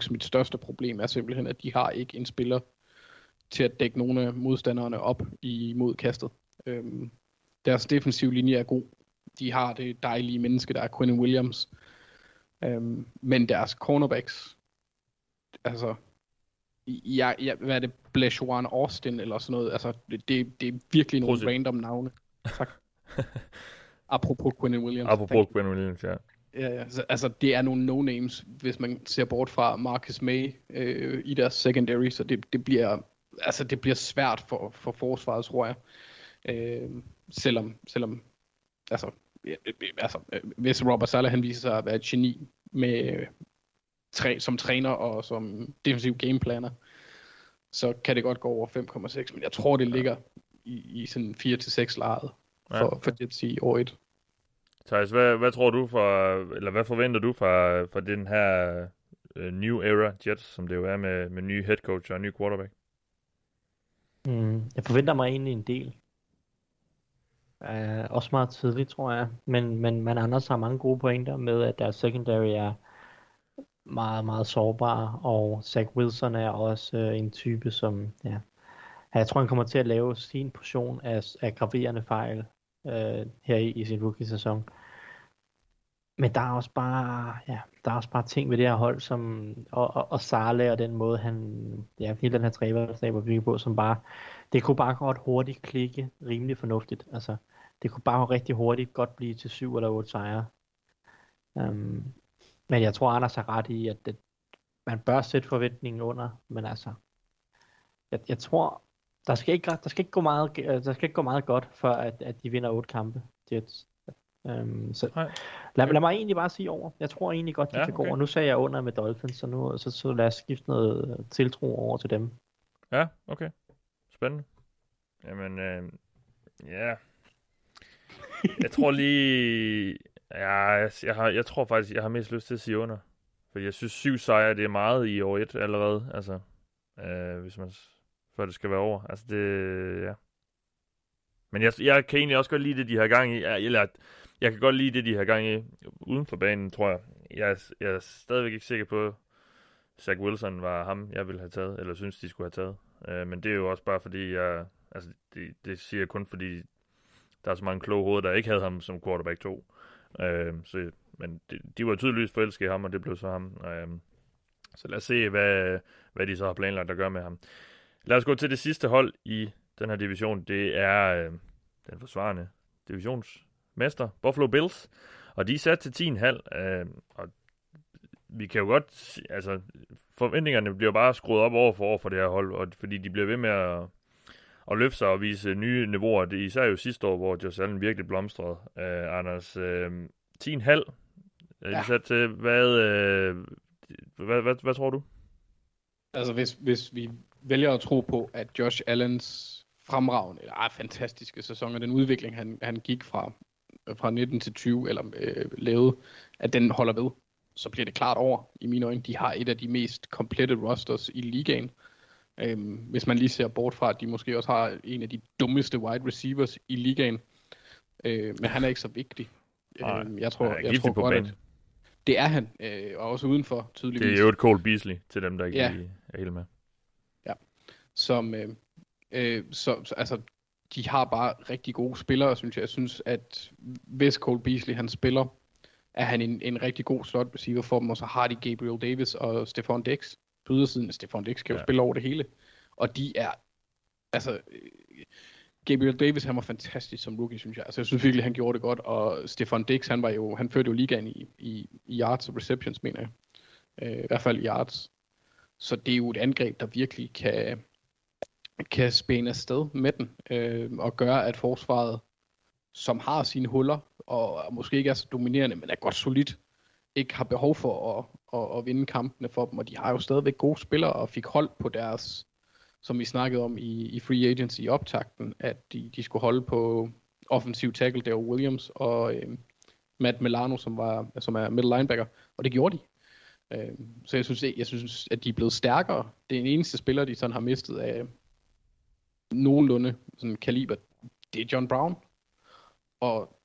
5,6. Mit største problem er simpelthen, at de har ikke en spiller til at dække nogle af modstanderne op i modkastet. Øhm, deres defensive linje er god. De har det dejlige menneske, der er Quinn Williams. Øhm, men deres cornerbacks, altså, jeg, jeg, hvad er det, Blajuan Austin eller sådan noget, altså, det, det, det er virkelig nogle Prosit. random navne. Tak. Apropos Quinn Williams. Apropos Gwen Williams, ja. Ja, ja. Så, altså, det er nogle no-names, hvis man ser bort fra Marcus May øh, i deres secondary, så det, det, bliver, altså, det bliver svært for, for forsvaret, tror jeg. Øh, selvom, selvom altså, ja, øh, altså, øh, hvis Robert Sala han viser sig at være et geni med, øh, træ, som træner og som defensiv gameplaner, så kan det godt gå over 5,6, men jeg tror, det ligger i, i sådan 4-6 lejet Ja. for, for Jets i år 1. Thijs, hvad, hvad tror du for, eller hvad forventer du fra, fra den her uh, new era Jets, som det jo er med, med ny head coach og ny quarterback? Mm, jeg forventer mig egentlig en del. Uh, også meget tidligt, tror jeg. Men, men man Anders har mange gode pointer med, at deres secondary er meget, meget sårbar. Og Zach Wilson er også uh, en type, som... Ja, jeg tror, han kommer til at lave sin portion af, af graverende fejl uh, her i, i sin rookie-sæson. Men der er også bare, ja, der er også bare ting ved det her hold, som, og, og, og Sarle og den måde, han, ja, hele den her træberstab var bygget på, som bare, det kunne bare godt hurtigt klikke rimelig fornuftigt. Altså, det kunne bare rigtig hurtigt godt blive til syv eller otte sejre. Um, men jeg tror, Anders har ret i, at det, man bør sætte forventningen under, men altså, jeg, jeg tror, der skal, ikke, der, skal ikke gå meget, der skal ikke gå meget godt, for at, at de vinder otte kampe. Jets. Um, så Nej. lad, lad mig egentlig bare sige over. Jeg tror egentlig godt, de Ja, kan gå okay. over. Nu sagde jeg under med Dolphins, så nu så, så lad os skifte noget tiltro over til dem. Ja, okay. Spændende. Jamen, øh, ja. Jeg tror lige... Ja, jeg, jeg, har, jeg tror faktisk, jeg har mest lyst til at sige under. Fordi jeg synes, syv sejre, det er meget i år et allerede. Altså, øh, hvis man, før det skal være over. Altså, det, ja. Men jeg, jeg kan egentlig også godt lide det, de har gang i. Eller, jeg kan godt lide det, de har gang i uden for banen, tror jeg. Jeg, jeg er stadigvæk ikke sikker på, Zach Wilson var ham, jeg ville have taget, eller synes, de skulle have taget. Øh, men det er jo også bare fordi, jeg, altså, det, det siger jeg kun fordi, der er så mange kloge hoveder, der ikke havde ham som quarterback 2. Øh, så, men de, de var tydeligvis forelskede i ham, og det blev så ham. Øh, så lad os se, hvad, hvad de så har planlagt at gøre med ham. Lad os gå til det sidste hold i den her division. Det er øh, den forsvarende divisionsmester, Buffalo Bills. Og de er sat til 10,5. Øh, og vi kan jo godt, altså forventningerne bliver bare skruet op over for, over for det her hold, og fordi de bliver ved med at, at løfte sig og vise nye niveauer. Det er især jo sidste år, hvor Josh Allen virkelig blomstrede. Uh, Anders, uh, 10,5 er ja. sat til. Hvad, uh, hvad, hvad, hvad tror du? Altså, hvis, hvis vi vælger at tro på, at Josh Allens fremragende, eller ah, fantastiske sæson, og den udvikling, han, han gik fra, fra 19 til 20, eller øh, lavede, at den holder ved, så bliver det klart over i mine øjne. De har et af de mest komplette rosters i ligaen. Øhm, hvis man lige ser bort fra, at de måske også har en af de dummeste wide receivers i ligaen. Øh, men han er ikke så vigtig. Nej, øhm, jeg tror, jeg, jeg tror godt, at det er han, øh, og også udenfor tydeligvis. Det er jo et Cole Beasley til dem, der ikke ja. er helt med. Ja, som, øh, øh, så, så, altså, de har bare rigtig gode spillere, synes jeg. Jeg synes, at hvis Cole Beasley han spiller, er han en, en rigtig god slot receiver for dem, og så har de Gabriel Davis og Stefan Dix på ydersiden. Stefan Dix kan jo ja. spille over det hele. Og de er, altså, Gabriel Davis, han var fantastisk som rookie, synes jeg. Altså, jeg synes virkelig, han gjorde det godt, og Stefan Dix, han var jo, han førte jo ligaen i, i, i yards og receptions, mener jeg. Øh, I hvert fald yards. Så det er jo et angreb, der virkelig kan, kan spænde afsted med den, øh, og gøre, at forsvaret, som har sine huller, og måske ikke er så dominerende, men er godt solidt, ikke har behov for at, at, at vinde kampene for dem, og de har jo stadigvæk gode spillere, og fik hold på deres, som vi snakkede om i, i free agency i optakten, at de, de skulle holde på offensiv tackle, der Williams og øh, Matt Milano, som, var, som er middle linebacker, og det gjorde de. Øh, så jeg synes, jeg synes, at de er blevet stærkere. Det er den eneste spiller, de sådan har mistet af nogenlunde sådan kaliber, det er John Brown. Og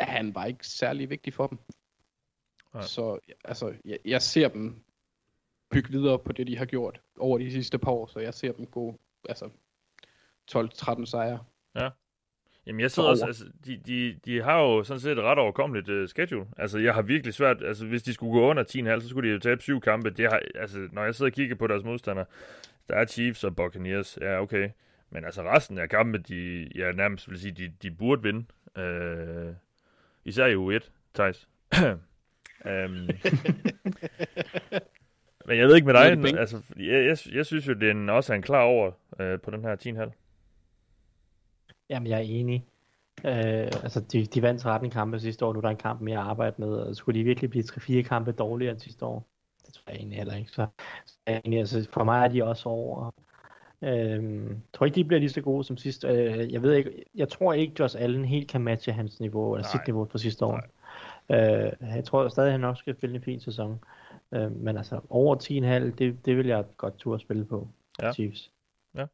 han var ikke særlig vigtig for dem. Nej. Så altså, jeg, jeg ser dem bygge videre på det, de har gjort over de sidste par år, så jeg ser dem gå altså 12-13 sejre. Ja. Jamen jeg sidder også, altså, de, de, de har jo sådan set et ret overkommeligt uh, schedule. Altså jeg har virkelig svært, altså hvis de skulle gå under 10,5, så skulle de jo tabe syv kampe. Det har, altså når jeg sidder og kigger på deres modstandere, der er Chiefs og Buccaneers, ja okay. Men altså resten af kampe, de, jeg nærmest vil sige, de, de burde vinde. Uh, især i U1, Thijs. um, Men jeg ved ikke med dig, altså, jeg, jeg, jeg synes jo, den også er en klar over øh, på den her 10,5. Jamen, jeg er enig. Øh, altså, de, de vandt 13 kampe sidste år, nu er der en kamp mere at arbejde med, og skulle de virkelig blive 3-4 kampe dårligere end sidste år? Det tror jeg egentlig heller ikke. Så, så egentlig, altså, for mig er de også over. Øh, jeg tror ikke, de bliver lige så gode som sidste. Øh, jeg ved ikke, jeg tror ikke, Josh Allen helt kan matche hans niveau, eller Nej. sit niveau fra sidste år. Øh, jeg tror stadig, at han også skal spille en fin sæson. Øh, men altså, over 10,5, det, det vil jeg godt turde spille på. Ja. Chiefs. Ja.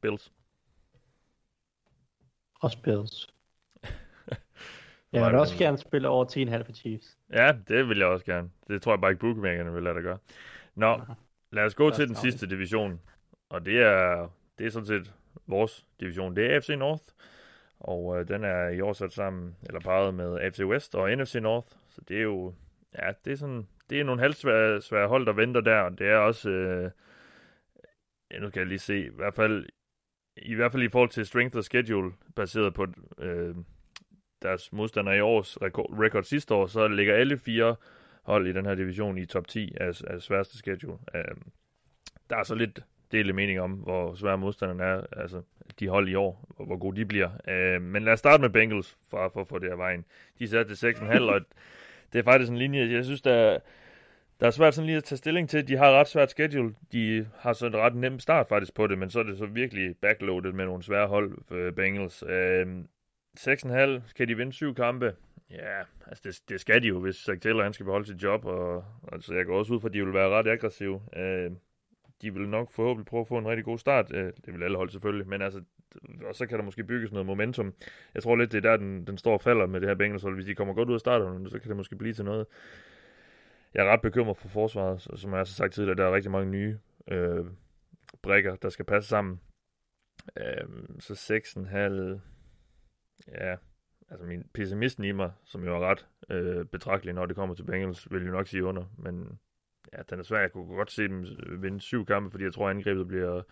Bills. Også Bills. jeg vil også gerne spille over 10,5 for Chiefs. Ja, det vil jeg også gerne. Det tror jeg bare ikke, bookmakerne vil lade dig gøre. Nå, lad os gå til den sidste division. Og det er, det er sådan set vores division. Det er AFC North. Og øh, den er i år sat sammen, eller parret med AFC West og NFC North. Så det er jo, ja, det er sådan det er nogle halvsvære svære hold, der venter der, og det er også, øh, ja, nu kan jeg lige se, i hvert fald i hvert fald i forhold til strength of schedule, baseret på øh, deres modstandere i års rekord, record sidste år, så ligger alle fire hold i den her division i top 10 af, af sværeste schedule. Øh, der er så lidt delte mening om, hvor svære modstanderne er, altså de hold i år, og hvor gode de bliver. Øh, men lad os starte med Bengals, for, for at få det af vejen. De er til 6,5, og det er faktisk en linje, jeg synes, der, der er svært sådan lige at tage stilling til. De har ret svært schedule. De har så en ret nem start faktisk på det, men så er det så virkelig backloaded med nogle svære hold for Bengals. Øh, 6,5 kan de vinde syv kampe. Ja, altså det, det skal de jo, hvis Zach Taylor han skal beholde sit job, og altså jeg går også ud for, at de vil være ret aggressive. Øh, de vil nok forhåbentlig prøve at få en rigtig god start. Øh, det vil alle holde selvfølgelig, men altså, og så kan der måske bygges noget momentum. Jeg tror lidt, det er der, den, den står og falder med det her Bengals hold. Hvis de kommer godt ud af starten, så kan det måske blive til noget. Jeg er ret bekymret for forsvaret, som jeg har sagt tidligere, der er rigtig mange nye øh, brækker, der skal passe sammen. Øh, så 6,5... Ja, altså min pessimisten i mig, som jo er ret øh, betragtelig, når det kommer til Bengals, vil jo nok sige under, men ja, den er svær. Jeg kunne godt se dem vinde syv kampe, fordi jeg tror, angrebet bliver,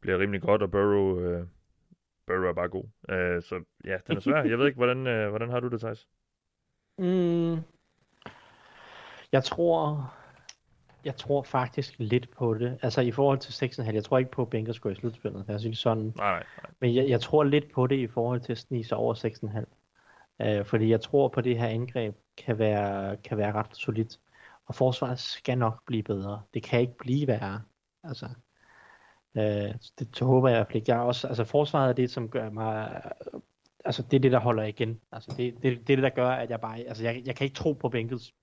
bliver rimelig godt, og Burrow, øh, Burrow er bare god. Øh, så ja, den er svær. Jeg ved ikke, hvordan, øh, hvordan har du det, Thijs? Mm, jeg tror, jeg tror faktisk lidt på det. Altså i forhold til 6,5, jeg tror ikke på, at Bengals går i slutspillet. Jeg synes sådan. Nej, nej. Men jeg, jeg tror lidt på det i forhold til at snige sig over 6,5. Øh, fordi jeg tror på, at det her angreb kan være, kan være ret solidt. Og forsvaret skal nok blive bedre. Det kan ikke blive værre. Altså, øh, det, det håber jeg i hvert fald ikke. Jeg er også, altså forsvaret er det, som gør mig... Altså det er det, der holder igen. Altså det, det, det er det, der gør, at jeg bare... Altså jeg, jeg kan ikke tro på, at Bengals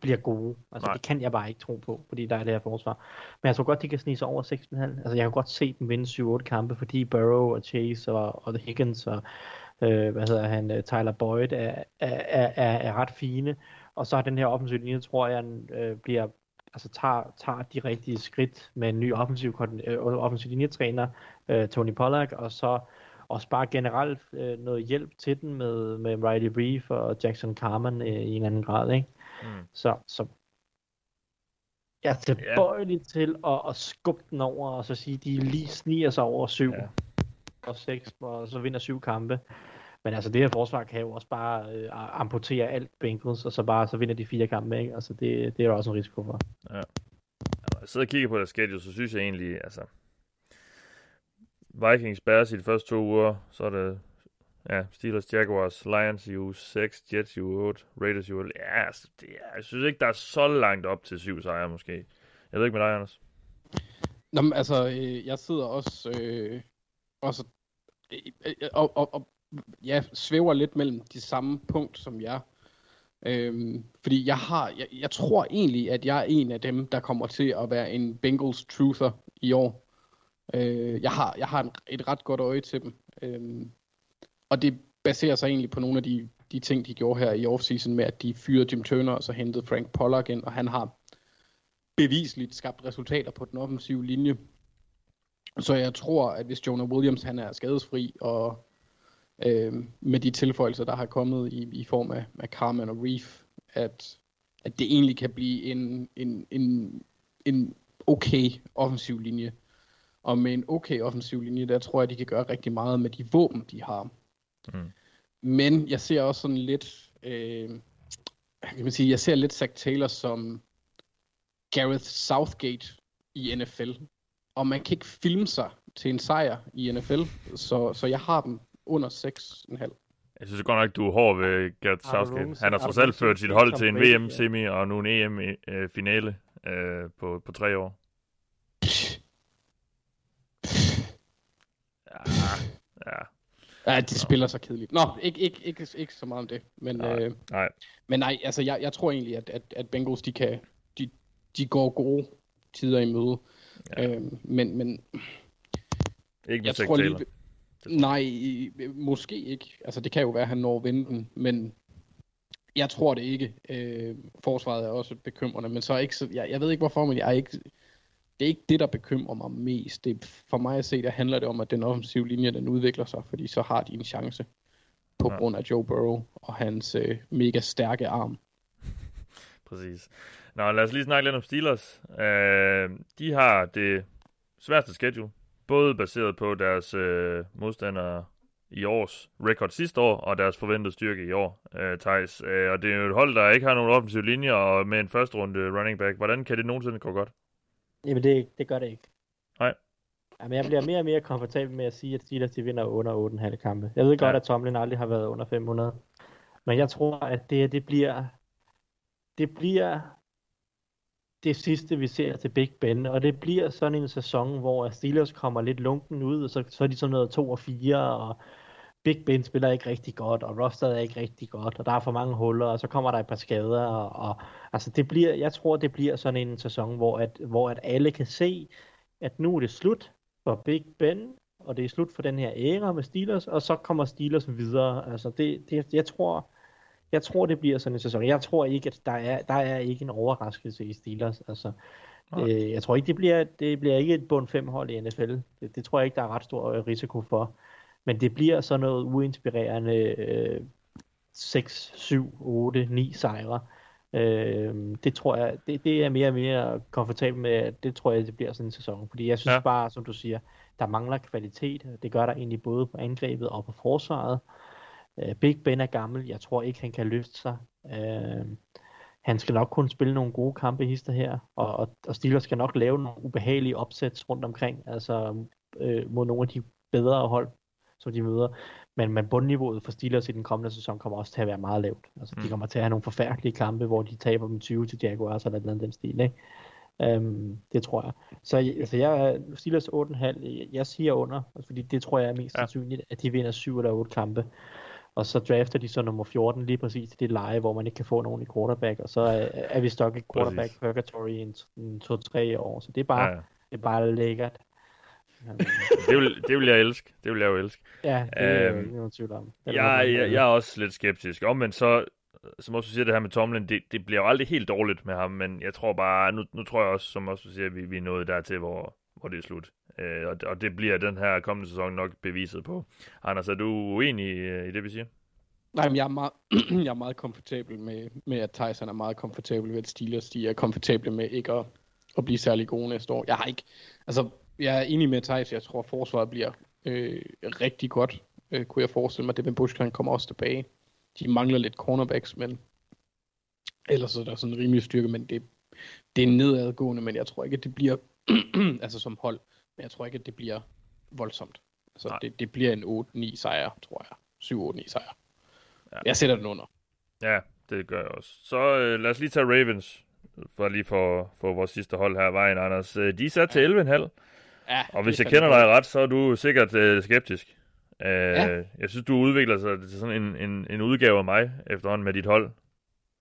bliver gode. Altså Nej. det kan jeg bare ikke tro på, fordi der er det her forsvar. Men jeg tror godt, de kan snige sig over 6,5. Altså jeg kan godt se dem vinde 7-8 kampe, fordi Burrow og Chase og, og The Higgins og øh, hvad hedder han, øh, Tyler Boyd er, er, er, er ret fine. Og så har den her offensiv linje, tror jeg, øh, bliver altså tager, tager de rigtige skridt med en ny offensiv, øh, offensiv linjetræner, øh, Tony Pollack, og så også bare generelt øh, noget hjælp til den med, med Riley Reef og Jackson Carman øh, i en anden grad, ikke? Mm. Så, så jeg er tilbøjelig yeah. til at, at skubbe den over, og så sige, de lige sniger sig over syv yeah. og seks, og så vinder syv kampe. Men altså det her forsvar kan jo også bare øh, amputere alt Bengals, og så bare så vinder de fire kampe, ikke? Altså det, det er der også en risiko for. Ja. Når jeg sidder og kigger på deres schedule, så synes jeg egentlig, altså Vikings Bears i de første to uger, så er det ja, Steelers, Jaguars, Lions i uge 6, Jets i uge 8, Raiders i uge 8. Ja, altså, det er, jeg synes ikke, der er så langt op til syv sejre måske. Jeg ved ikke med dig, Anders. Nå, men, altså, øh, jeg sidder også, øh, også øh, øh, og, og, og ja, svæver lidt mellem de samme punkt som jeg. Øhm, fordi jeg har, jeg, jeg tror egentlig, at jeg er en af dem, der kommer til at være en Bengals truther i år. Øh, jeg har, jeg har en, et ret godt øje til dem. Øhm, og det baserer sig egentlig på nogle af de, de ting, de gjorde her i offseason med, at de fyrede Jim Turner og så hentede Frank Pollock ind, og han har bevisligt skabt resultater på den offensive linje. Så jeg tror, at hvis Jonah Williams han er skadesfri, og øh, med de tilføjelser, der har kommet i, i form af, af Carmen og Reef, at, at det egentlig kan blive en, en, en, en okay offensiv linje. Og med en okay offensiv linje, der tror jeg, de kan gøre rigtig meget med de våben, de har. Mm. Men jeg ser også sådan lidt, øh, kan man sige, jeg ser lidt Zach Taylor som Gareth Southgate i NFL. Og man kan ikke filme sig til en sejr i NFL, så, så jeg har dem under 6,5. Jeg synes godt nok, du er hård ved Gareth Southgate. Han har trods alt ført sit hold til en VM-semi og nu en EM-finale øh, på, på tre år. Ja, ja. Ja, de spiller så kedeligt. Nå, ikke, ikke, ikke, ikke så meget om det. Men, nej, øh, nej. men nej, altså jeg, jeg tror egentlig, at, at, at Bengals, de kan, de, de går gode tider i møde. Ja. Øh, men, men ikke med jeg tror lige, Nej, måske ikke. Altså det kan jo være, at han når at vinde den, men jeg tror det ikke. Øh, forsvaret er også bekymrende, men så er ikke så, jeg, jeg ved ikke hvorfor, men jeg er ikke, det er ikke det, der bekymrer mig mest. Det, for mig at se, der handler det om, at den offensive linje, den udvikler sig, fordi så har de en chance på ja. grund af Joe Burrow og hans øh, mega stærke arm. Præcis. Nå, lad os lige snakke lidt om Steelers. Uh, de har det sværeste schedule, både baseret på deres uh, modstandere i års record sidste år, og deres forventede styrke i år, uh, Thijs. Uh, og det er jo et hold, der ikke har nogen offensiv linje, og med en første runde running back. Hvordan kan det nogensinde gå godt? Jamen, det, det gør det ikke. Nej. Jamen, jeg bliver mere og mere komfortabel med at sige, at Steelers de vinder under 8,5 kampe. Jeg ved ja. godt, at Tomlin aldrig har været under 500. Men jeg tror, at det, det bliver... Det bliver det sidste, vi ser til Big Ben, og det bliver sådan en sæson, hvor Steelers kommer lidt lunken ud, og så, så er de sådan noget 2 og 4, og Big Ben spiller ikke rigtig godt, og roster er ikke rigtig godt, og der er for mange huller, og så kommer der et par skader, og, og altså det bliver, jeg tror, det bliver sådan en sæson, hvor at, hvor at alle kan se, at nu er det slut for Big Ben, og det er slut for den her æra med Steelers, og så kommer Steelers videre. Altså det, det jeg tror, jeg tror, det bliver sådan en sæson. Jeg tror ikke, at der er, der er ikke en overraskelse i Steelers. Altså, øh, jeg tror ikke, det bliver, det bliver ikke et bund 5 hold i NFL. Det, det tror jeg ikke, der er ret stor risiko for. Men det bliver sådan noget uinspirerende øh, 6, 7, 8, 9 sejre. Øh, det tror jeg, det, det er mere og mere komfortabel med, det tror jeg, det bliver sådan en sæson. Fordi jeg synes ja. bare, som du siger, der mangler kvalitet. Det gør der egentlig både på angrebet og på forsvaret. Øh, Big Ben er gammel. Jeg tror ikke, han kan løfte sig. Øh, han skal nok kun spille nogle gode kampe hister her, og, og, og Steelers skal nok lave nogle ubehagelige opsæt rundt omkring, altså øh, mod nogle af de bedre hold, som de møder. Men, men bundniveauet for Steelers i den kommende sæson kommer også til at være meget lavt. Altså, mm. De kommer til at have nogle forfærdelige kampe, hvor de taber dem 20 til Jaguars eller noget den stil. Ikke? Um, det tror jeg. Så altså, jeg Steelers 8,5. Jeg siger under, fordi det tror jeg er mest ja. sandsynligt, at de vinder 7 eller 8 kampe. Og så drafter de så nummer 14 lige præcis til det leje, hvor man ikke kan få nogen i quarterback, og så er, er vi stok i quarterback præcis. purgatory i en, en 2-3 år. Så det er bare, ja, ja. Det er bare lækkert. det, vil, det vil jeg elske. Det vil jeg jo elske. Ja, det er øhm, nogen tvivl om. Jeg, jeg, jeg, er også lidt skeptisk. men så, som også siger det her med Tomlin, det, det bliver jo aldrig helt dårligt med ham, men jeg tror bare, nu, nu tror jeg også, som også siger, at vi, vi er nået dertil, hvor, hvor det er slut. Øh, og, og det bliver den her kommende sæson nok beviset på. Anders, er du uenig i, øh, i det, vi siger? Nej, men jeg er meget, jeg er meget komfortabel med, med, at Tyson er meget komfortabel ved, at Steelers de er komfortable med ikke at, at blive særlig gode næste år. Jeg har ikke, altså, jeg er enig med Tyson, jeg tror, at forsvaret bliver øh, rigtig godt, øh, kunne jeg forestille mig. Det med Bushland kommer også tilbage. De mangler lidt cornerbacks, men ellers er der sådan en rimelig styrke, men det, det er nedadgående, men jeg tror ikke, at det bliver, altså som hold, men jeg tror ikke, at det bliver voldsomt. Altså, det, det bliver en 8-9 sejr, tror jeg. 7-8-9 sejr. Ja. Jeg sætter den under. Ja, det gør jeg også. Så øh, lad os lige tage Ravens, for lige for, for vores sidste hold her, vejen, Anders. Øh, de er sat til 11,5. Ja, og hvis jeg kender dig ret, så er du sikkert øh, skeptisk. Øh, ja. Jeg synes, du udvikler sig til sådan en, en, en udgave af mig efterhånden med dit hold.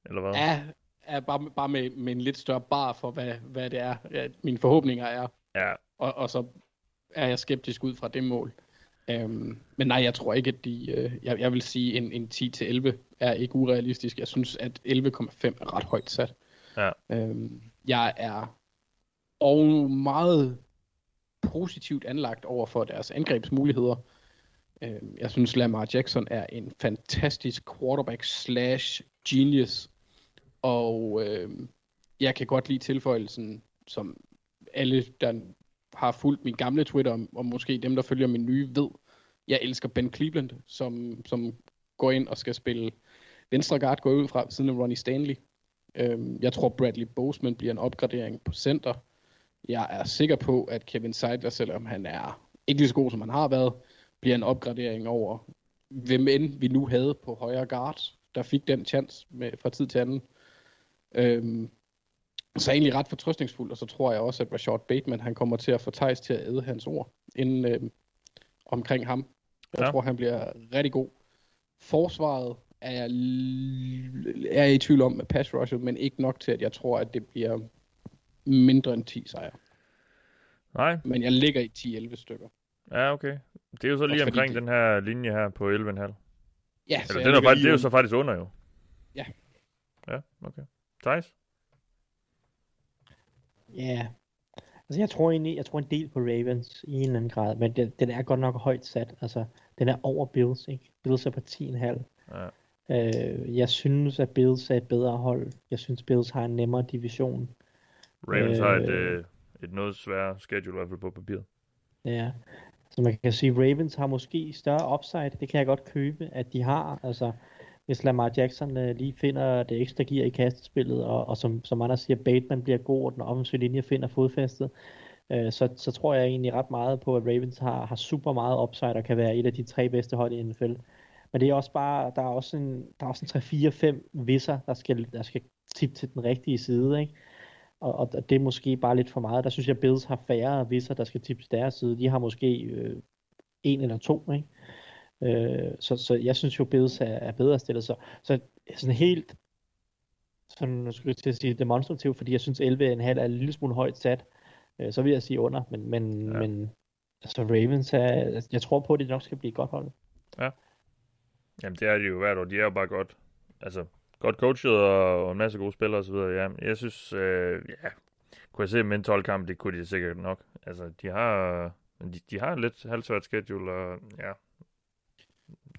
Eller hvad? Ja, ja bare, bare med, med en lidt større bar for, hvad, hvad det er, ja, mine forhåbninger er. Ja. Og, og så er jeg skeptisk ud fra det mål. Um, men nej, jeg tror ikke, at de... Uh, jeg, jeg vil sige, en, en 10-11 er ikke urealistisk. Jeg synes, at 11,5 er ret højt sat. Ja. Um, jeg er og meget positivt anlagt over for deres angrebsmuligheder. Um, jeg synes, Lamar Jackson er en fantastisk quarterback slash genius. Og um, jeg kan godt lide tilføjelsen, som alle, der har fulgt min gamle Twitter, og måske dem, der følger min nye, ved, jeg elsker Ben Cleveland, som, som går ind og skal spille venstre guard, går ud fra siden af Ronnie Stanley. Øhm, jeg tror, Bradley Boseman bliver en opgradering på center. Jeg er sikker på, at Kevin Seidler, selvom han er ikke lige så god, som han har været, bliver en opgradering over, hvem end vi nu havde på højre guard, der fik den chance med, fra tid til anden. Øhm, så egentlig ret fortrøstningsfuld, og så tror jeg også, at Rashad Bateman, han kommer til at få Thijs til at æde hans ord inden, øh, omkring ham. Jeg ja. tror, han bliver rigtig god. Forsvaret er jeg, er jeg i tvivl om med pass rusher, men ikke nok til, at jeg tror, at det bliver mindre end 10 sejre. Nej. Men jeg ligger i 10-11 stykker. Ja, okay. Det er jo så lige Også omkring det... den her linje her på 11,5. Ja, så Eller, den er faktisk, det er jo så faktisk under jo. Ja. Ja, okay. Thijs? Ja, altså jeg tror egentlig, jeg tror en del på Ravens i en eller anden grad, men den, den er godt nok højt sat. Altså, den er over Bills, ikke? Bills er på 10,5. Ja. Øh, jeg synes, at Bills er et bedre hold. Jeg synes, Bills har en nemmere division. Ravens øh, har et, øh, et noget sværere schedule i hvert fald på papiret. Ja, så man kan sige, Ravens har måske større upside. Det kan jeg godt købe, at de har. Altså, hvis Lamar Jackson øh, lige finder det ekstra gear i kastespillet, og, og som, som andre siger, Bateman bliver god, og den offensive linje finder fodfæstet, øh, så, så tror jeg egentlig ret meget på, at Ravens har, har super meget upside og kan være et af de tre bedste hold i NFL. Men det er også bare, der er også en, der er også en 3-4-5 visser, der skal, der skal tippe til den rigtige side, ikke? Og, og det er måske bare lidt for meget. Der synes jeg, Bills har færre visser, der skal tippes deres side. De har måske øh, en eller to, ikke? Øh, så, så jeg synes jo, Bills er, er bedre stillet. Så, så sådan helt, sådan, nu skulle jeg til at sige demonstrativt, fordi jeg synes 11,5 er en lille smule højt sat. Øh, så vil jeg sige under, men, men, ja. men altså Ravens er, jeg tror på, at det nok skal blive godt hold. Ja. Jamen det er de jo hvert år. De er jo bare godt, altså godt coachet og, og en masse gode spillere osv. Ja, jeg synes, øh, ja, kunne jeg se en 12 kamp, det kunne de sikkert nok. Altså, de har, de, de har en lidt halvsvært schedule, og ja,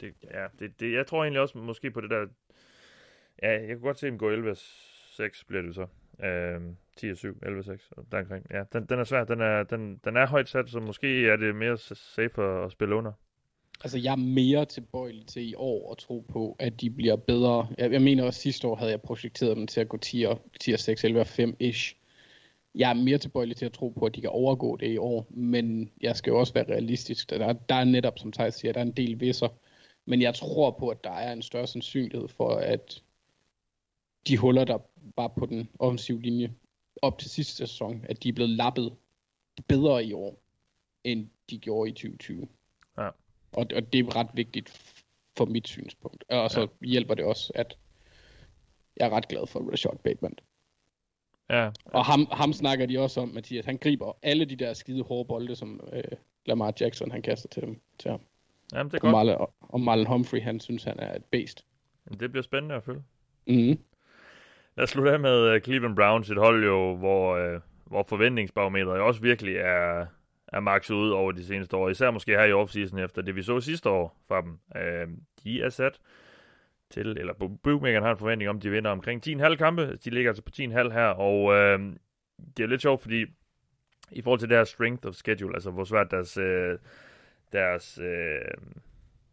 det, ja, det, det, jeg tror egentlig også måske på det der, ja, jeg kunne godt se dem gå 11-6 bliver det så. Øh, 10-7, 11-6, deromkring. Ja, den, den er svær, den er, den, den er højt sat, så måske er det mere safe at spille under. Altså, jeg er mere tilbøjelig til i år at tro på, at de bliver bedre. Jeg, jeg mener også, sidste år havde jeg projekteret dem til at gå 10, 10 6, 11 5-ish. Jeg er mere tilbøjelig til at tro på, at de kan overgå det i år, men jeg skal jo også være realistisk. Der, der er netop, som Thijs siger, der er en del visser. Men jeg tror på, at der er en større sandsynlighed for, at de huller, der var på den offensive linje op til sidste sæson, at de er blevet lappet bedre i år, end de gjorde i 2020. Ja. Og, og det er ret vigtigt for mit synspunkt. Og så ja. hjælper det også, at jeg er ret glad for Rashad Bateman. Ja. Og ham, ham snakker de også om, Mathias. Han griber alle de der skide hårde bolde, som øh, Lamar Jackson han kaster til, dem, til ham. Jamen, det er godt. Og Marlon, og Marlon Humphrey, han synes, han er et beast. Det bliver spændende at følge. Mm. Lad os slutte af med uh, Cleveland Browns, et hold jo, hvor, uh, hvor forventningsbarometeret også virkelig er, er makset ud over de seneste år. Især måske her i offseason efter det, vi så sidste år fra dem. Uh, de er sat til, eller Bookmakeren har en forventning om, at de vinder omkring 10,5 kampe. De ligger altså på 10,5 her, og uh, det er lidt sjovt, fordi i forhold til det her strength of schedule, altså hvor svært deres, uh, deres uh,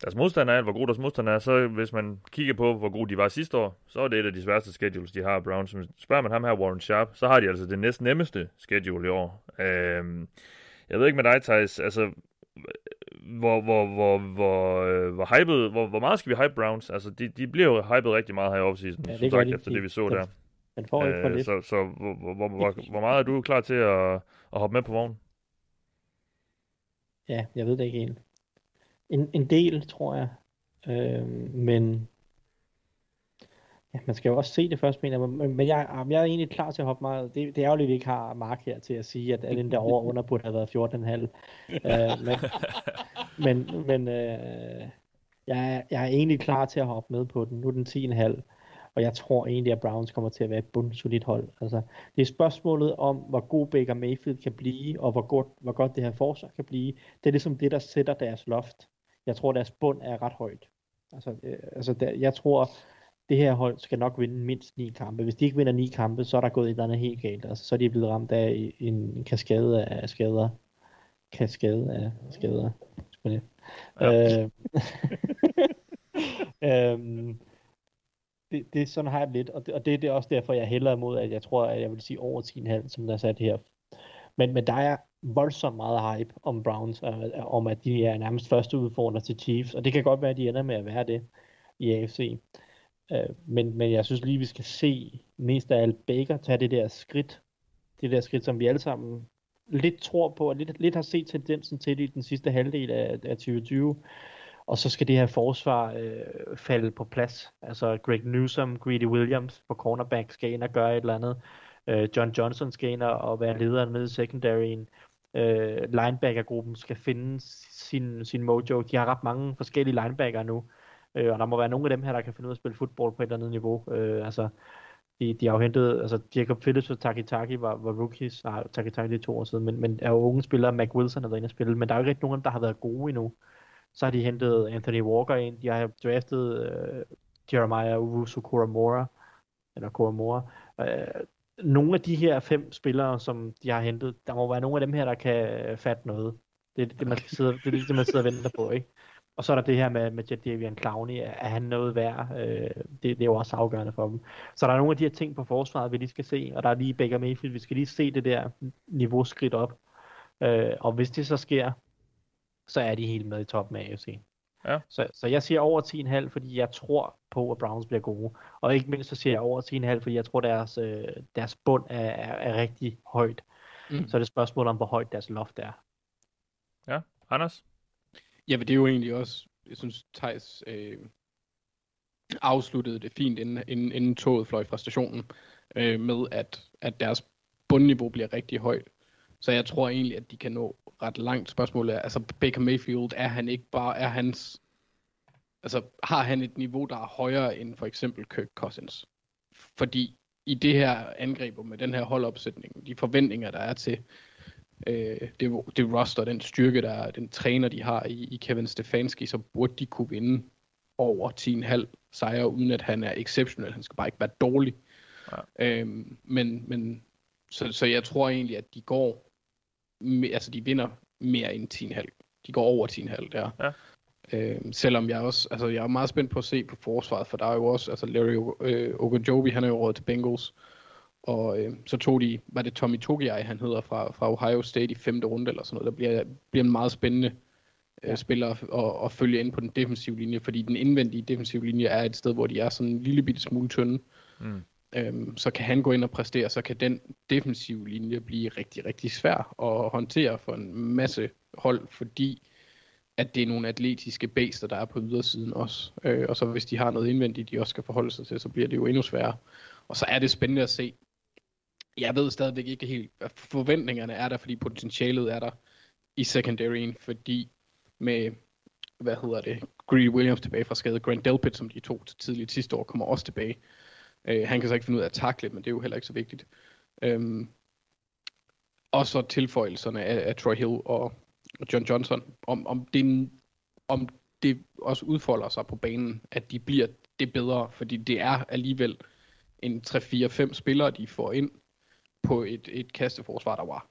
deres modstander er, hvor god deres modstander er, så hvis man kigger på, hvor god de var sidste år, så er det et af de sværeste schedules, de har, Browns. Spørger man ham her, Warren Sharp, så har de altså det næsten nemmeste schedule i år. Øhm, jeg ved ikke med dig, Thijs, altså, hvor, hvor, hvor, hvor, øh, hvor, hyped, hvor, hvor meget skal vi hype Browns? Altså, de, de bliver jo hypet rigtig meget her i offseason, ja, det sagt, efter det, vi så der. Den får ikke for øh, lidt. Så, så hvor, hvor, hvor, hvor meget er du klar til at, at hoppe med på vognen? Ja, jeg ved det ikke egentlig en, en del, tror jeg. Øh, men ja, man skal jo også se det først, mener jeg. Men, men jeg, jeg er egentlig klar til at hoppe meget. Det, det er jo lidt, vi ikke har Mark her til at sige, at den der over under burde have været 14,5. øh, men men, men øh, jeg, jeg er egentlig klar til at hoppe med på den. Nu er den 10,5. Og jeg tror egentlig, at Browns kommer til at være et bundsolidt hold. Altså, det er spørgsmålet om, hvor god Baker Mayfield kan blive, og hvor godt, hvor godt det her forsvar kan blive. Det er ligesom det, der sætter deres loft jeg tror, deres bund er ret højt. Altså, øh, altså der, jeg tror, det her hold skal nok vinde mindst ni kampe. Hvis de ikke vinder ni kampe, så er der gået et eller andet helt galt. Altså, så er de blevet ramt af en kaskade af skader. Kaskade af skader. Ja. Øh, øhm, det, det sådan har jeg lidt, og det, og det, det er også derfor, jeg hælder imod, at jeg tror, at jeg vil sige over 10,5, som der er sat her. Men, men der er voldsomt meget hype om Browns, og om at de er nærmest første udfordrer til Chiefs, og det kan godt være, at de ender med at være det i AFC. Øh, men, men jeg synes lige, vi skal se mest af alt Baker tage det der skridt, det der skridt, som vi alle sammen lidt tror på, og lidt, lidt har set tendensen til i den sidste halvdel af, af 2020. Og så skal det her forsvar øh, falde på plads. Altså Greg Newsom, Greedy Williams på cornerback skal ind og gøre et eller andet. Øh, John Johnson skal ind og være lederen med i secondaryen øh, linebackergruppen skal finde sin, sin mojo. De har ret mange forskellige linebacker nu, øh, og der må være nogle af dem her, der kan finde ud af at spille fodbold på et eller andet niveau. Øh, altså, de, de har jo hentet, altså Jacob Phillips og Taki Taki var, var rookies, nej, Taki Taki det er to år siden, men, men er jo unge spillere, Mac Wilson har været inde og spille, men der er jo ikke rigtig nogen der har været gode endnu. Så har de hentet Anthony Walker ind, de har draftet øh, Jeremiah Urusu Koromora, eller Koromora, øh, nogle af de her fem spillere, som de har hentet, der må være nogle af dem her, der kan fatte noget. Det er det, man, skal sidde, det, er det, man sidder og venter på, ikke? Og så er der det her med, med Jadavian Clowney, er han noget værd? Øh, det, det er jo også afgørende for dem. Så der er nogle af de her ting på forsvaret, vi lige skal se, og der er lige Baker Mayfield, vi skal lige se det der niveau skridt op. Øh, og hvis det så sker, så er de helt med i toppen af AFC. Ja. Så, så jeg siger over 10,5, fordi jeg tror på, at Browns bliver gode. Og ikke mindst så siger jeg over 10,5, fordi jeg tror, deres, øh, deres bund er, er, er rigtig højt. Mm. Så er det et spørgsmål om, hvor højt deres loft er. Ja, Anders? Ja, men det er jo egentlig også, jeg synes, Thijs øh, afsluttede det fint, inden, inden, inden toget fløj fra stationen, øh, med at, at deres bundniveau bliver rigtig højt. Så jeg tror egentlig, at de kan nå ret langt. Spørgsmålet er, altså Baker Mayfield, er han ikke bare, er hans, altså har han et niveau, der er højere end for eksempel Kirk Cousins? Fordi i det her angreb og med den her holdopsætning, de forventninger, der er til øh, det, det roster, den styrke, der er, den træner, de har i, i Kevin Stefanski, så burde de kunne vinde over 10,5 sejre, uden at han er exceptionel. Han skal bare ikke være dårlig. Ja. Øhm, men, men så, så jeg tror egentlig, at de går, altså de vinder mere end 10,5. De går over 10,5 der. Ja. Øhm, selvom jeg også, altså jeg er meget spændt på at se på forsvaret, for der er jo også, altså Larry øh, Ogunjobi, han er jo råd til Bengals, og øh, så tog de, hvad det Tommy Togiai, han hedder, fra, fra Ohio State i femte runde eller sådan noget. Der bliver, bliver en meget spændende øh, spiller at, at følge ind på den defensive linje, fordi den indvendige defensive linje er et sted, hvor de er sådan en lille bitte smule tynde. Mm. Øhm, så kan han gå ind og præstere, så kan den defensive linje blive rigtig, rigtig svær at håndtere for en masse hold, fordi at det er nogle atletiske baser, der er på ydersiden også. Øh, og så hvis de har noget indvendigt, de også skal forholde sig til, så bliver det jo endnu sværere. Og så er det spændende at se. Jeg ved stadigvæk ikke helt, hvad forventningerne er der, fordi potentialet er der i secondaryen, fordi med, hvad hedder det, Greedy Williams tilbage fra skade, Grant Delpit, som de to til tidligt sidste år, kommer også tilbage. Øh, han kan så ikke finde ud af at takle, men det er jo heller ikke så vigtigt. Øhm, og så tilføjelserne af, af Troy Hill og, og John Johnson, om, om, det, om det også udfolder sig på banen, at de bliver det bedre, fordi det er alligevel en 3-4-5 spillere, de får ind på et, et kasteforsvar, der var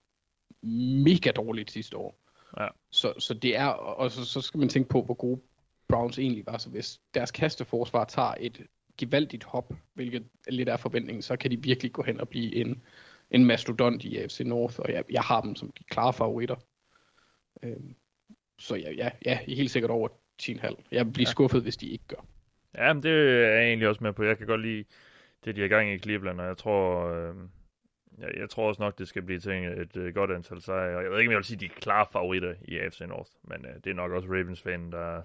mega dårligt sidste år. Ja. Så, så det er, og så, så skal man tænke på, hvor gode Browns egentlig var. Så hvis deres kasteforsvar tager et gevaldigt hop, hvilket lidt er forventningen, så kan de virkelig gå hen og blive en, en mastodont i AFC North, og jeg, jeg har dem som de klare favoritter. Øhm, så ja, ja, ja, helt sikkert over 10,5. Jeg vil blive ja. skuffet, hvis de ikke gør. Ja, men det er jeg egentlig også med på. Jeg kan godt lide det, de i gang i Cleveland, og jeg tror, øh, jeg, jeg tror også nok, det skal blive til et øh, godt antal sejre. Jeg ved ikke, om jeg vil sige, de er klare favoritter i AFC North, men øh, det er nok også Ravens-fanen, der,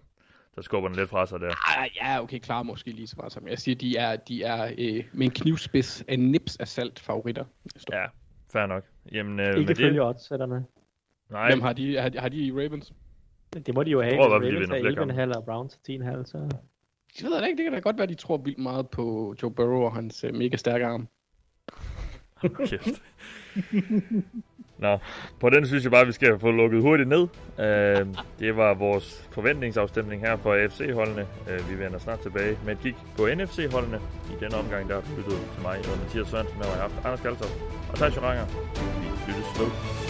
der skubber den lidt fra sig der. Ah, ja, okay, klar måske lige så meget som jeg siger. De er, de er øh, med en knivspids af nips af salt favoritter. Ja, fair nok. Jamen, øh, Ikke følge oddsætterne. nej, Hvem har de, har, har de Ravens? Det må de jo have, tror, hvis Ravens er 11,5 og Browns er 10,5, så... Jeg ved det ikke, det kan da godt være, at de tror vildt meget på Joe Burrow og hans øh, mega stærke arm. kæft. Nå, på den synes jeg bare, vi skal få lukket hurtigt ned. Øh, det var vores forventningsafstemning her for AFC-holdene. Øh, vi vender snart tilbage med et kig på NFC-holdene. I denne omgang, der har til mig, og Mathias Sørensen, og jeg har haft Anders Kaltoff og Thijs Joranger. Vi lyttes ved.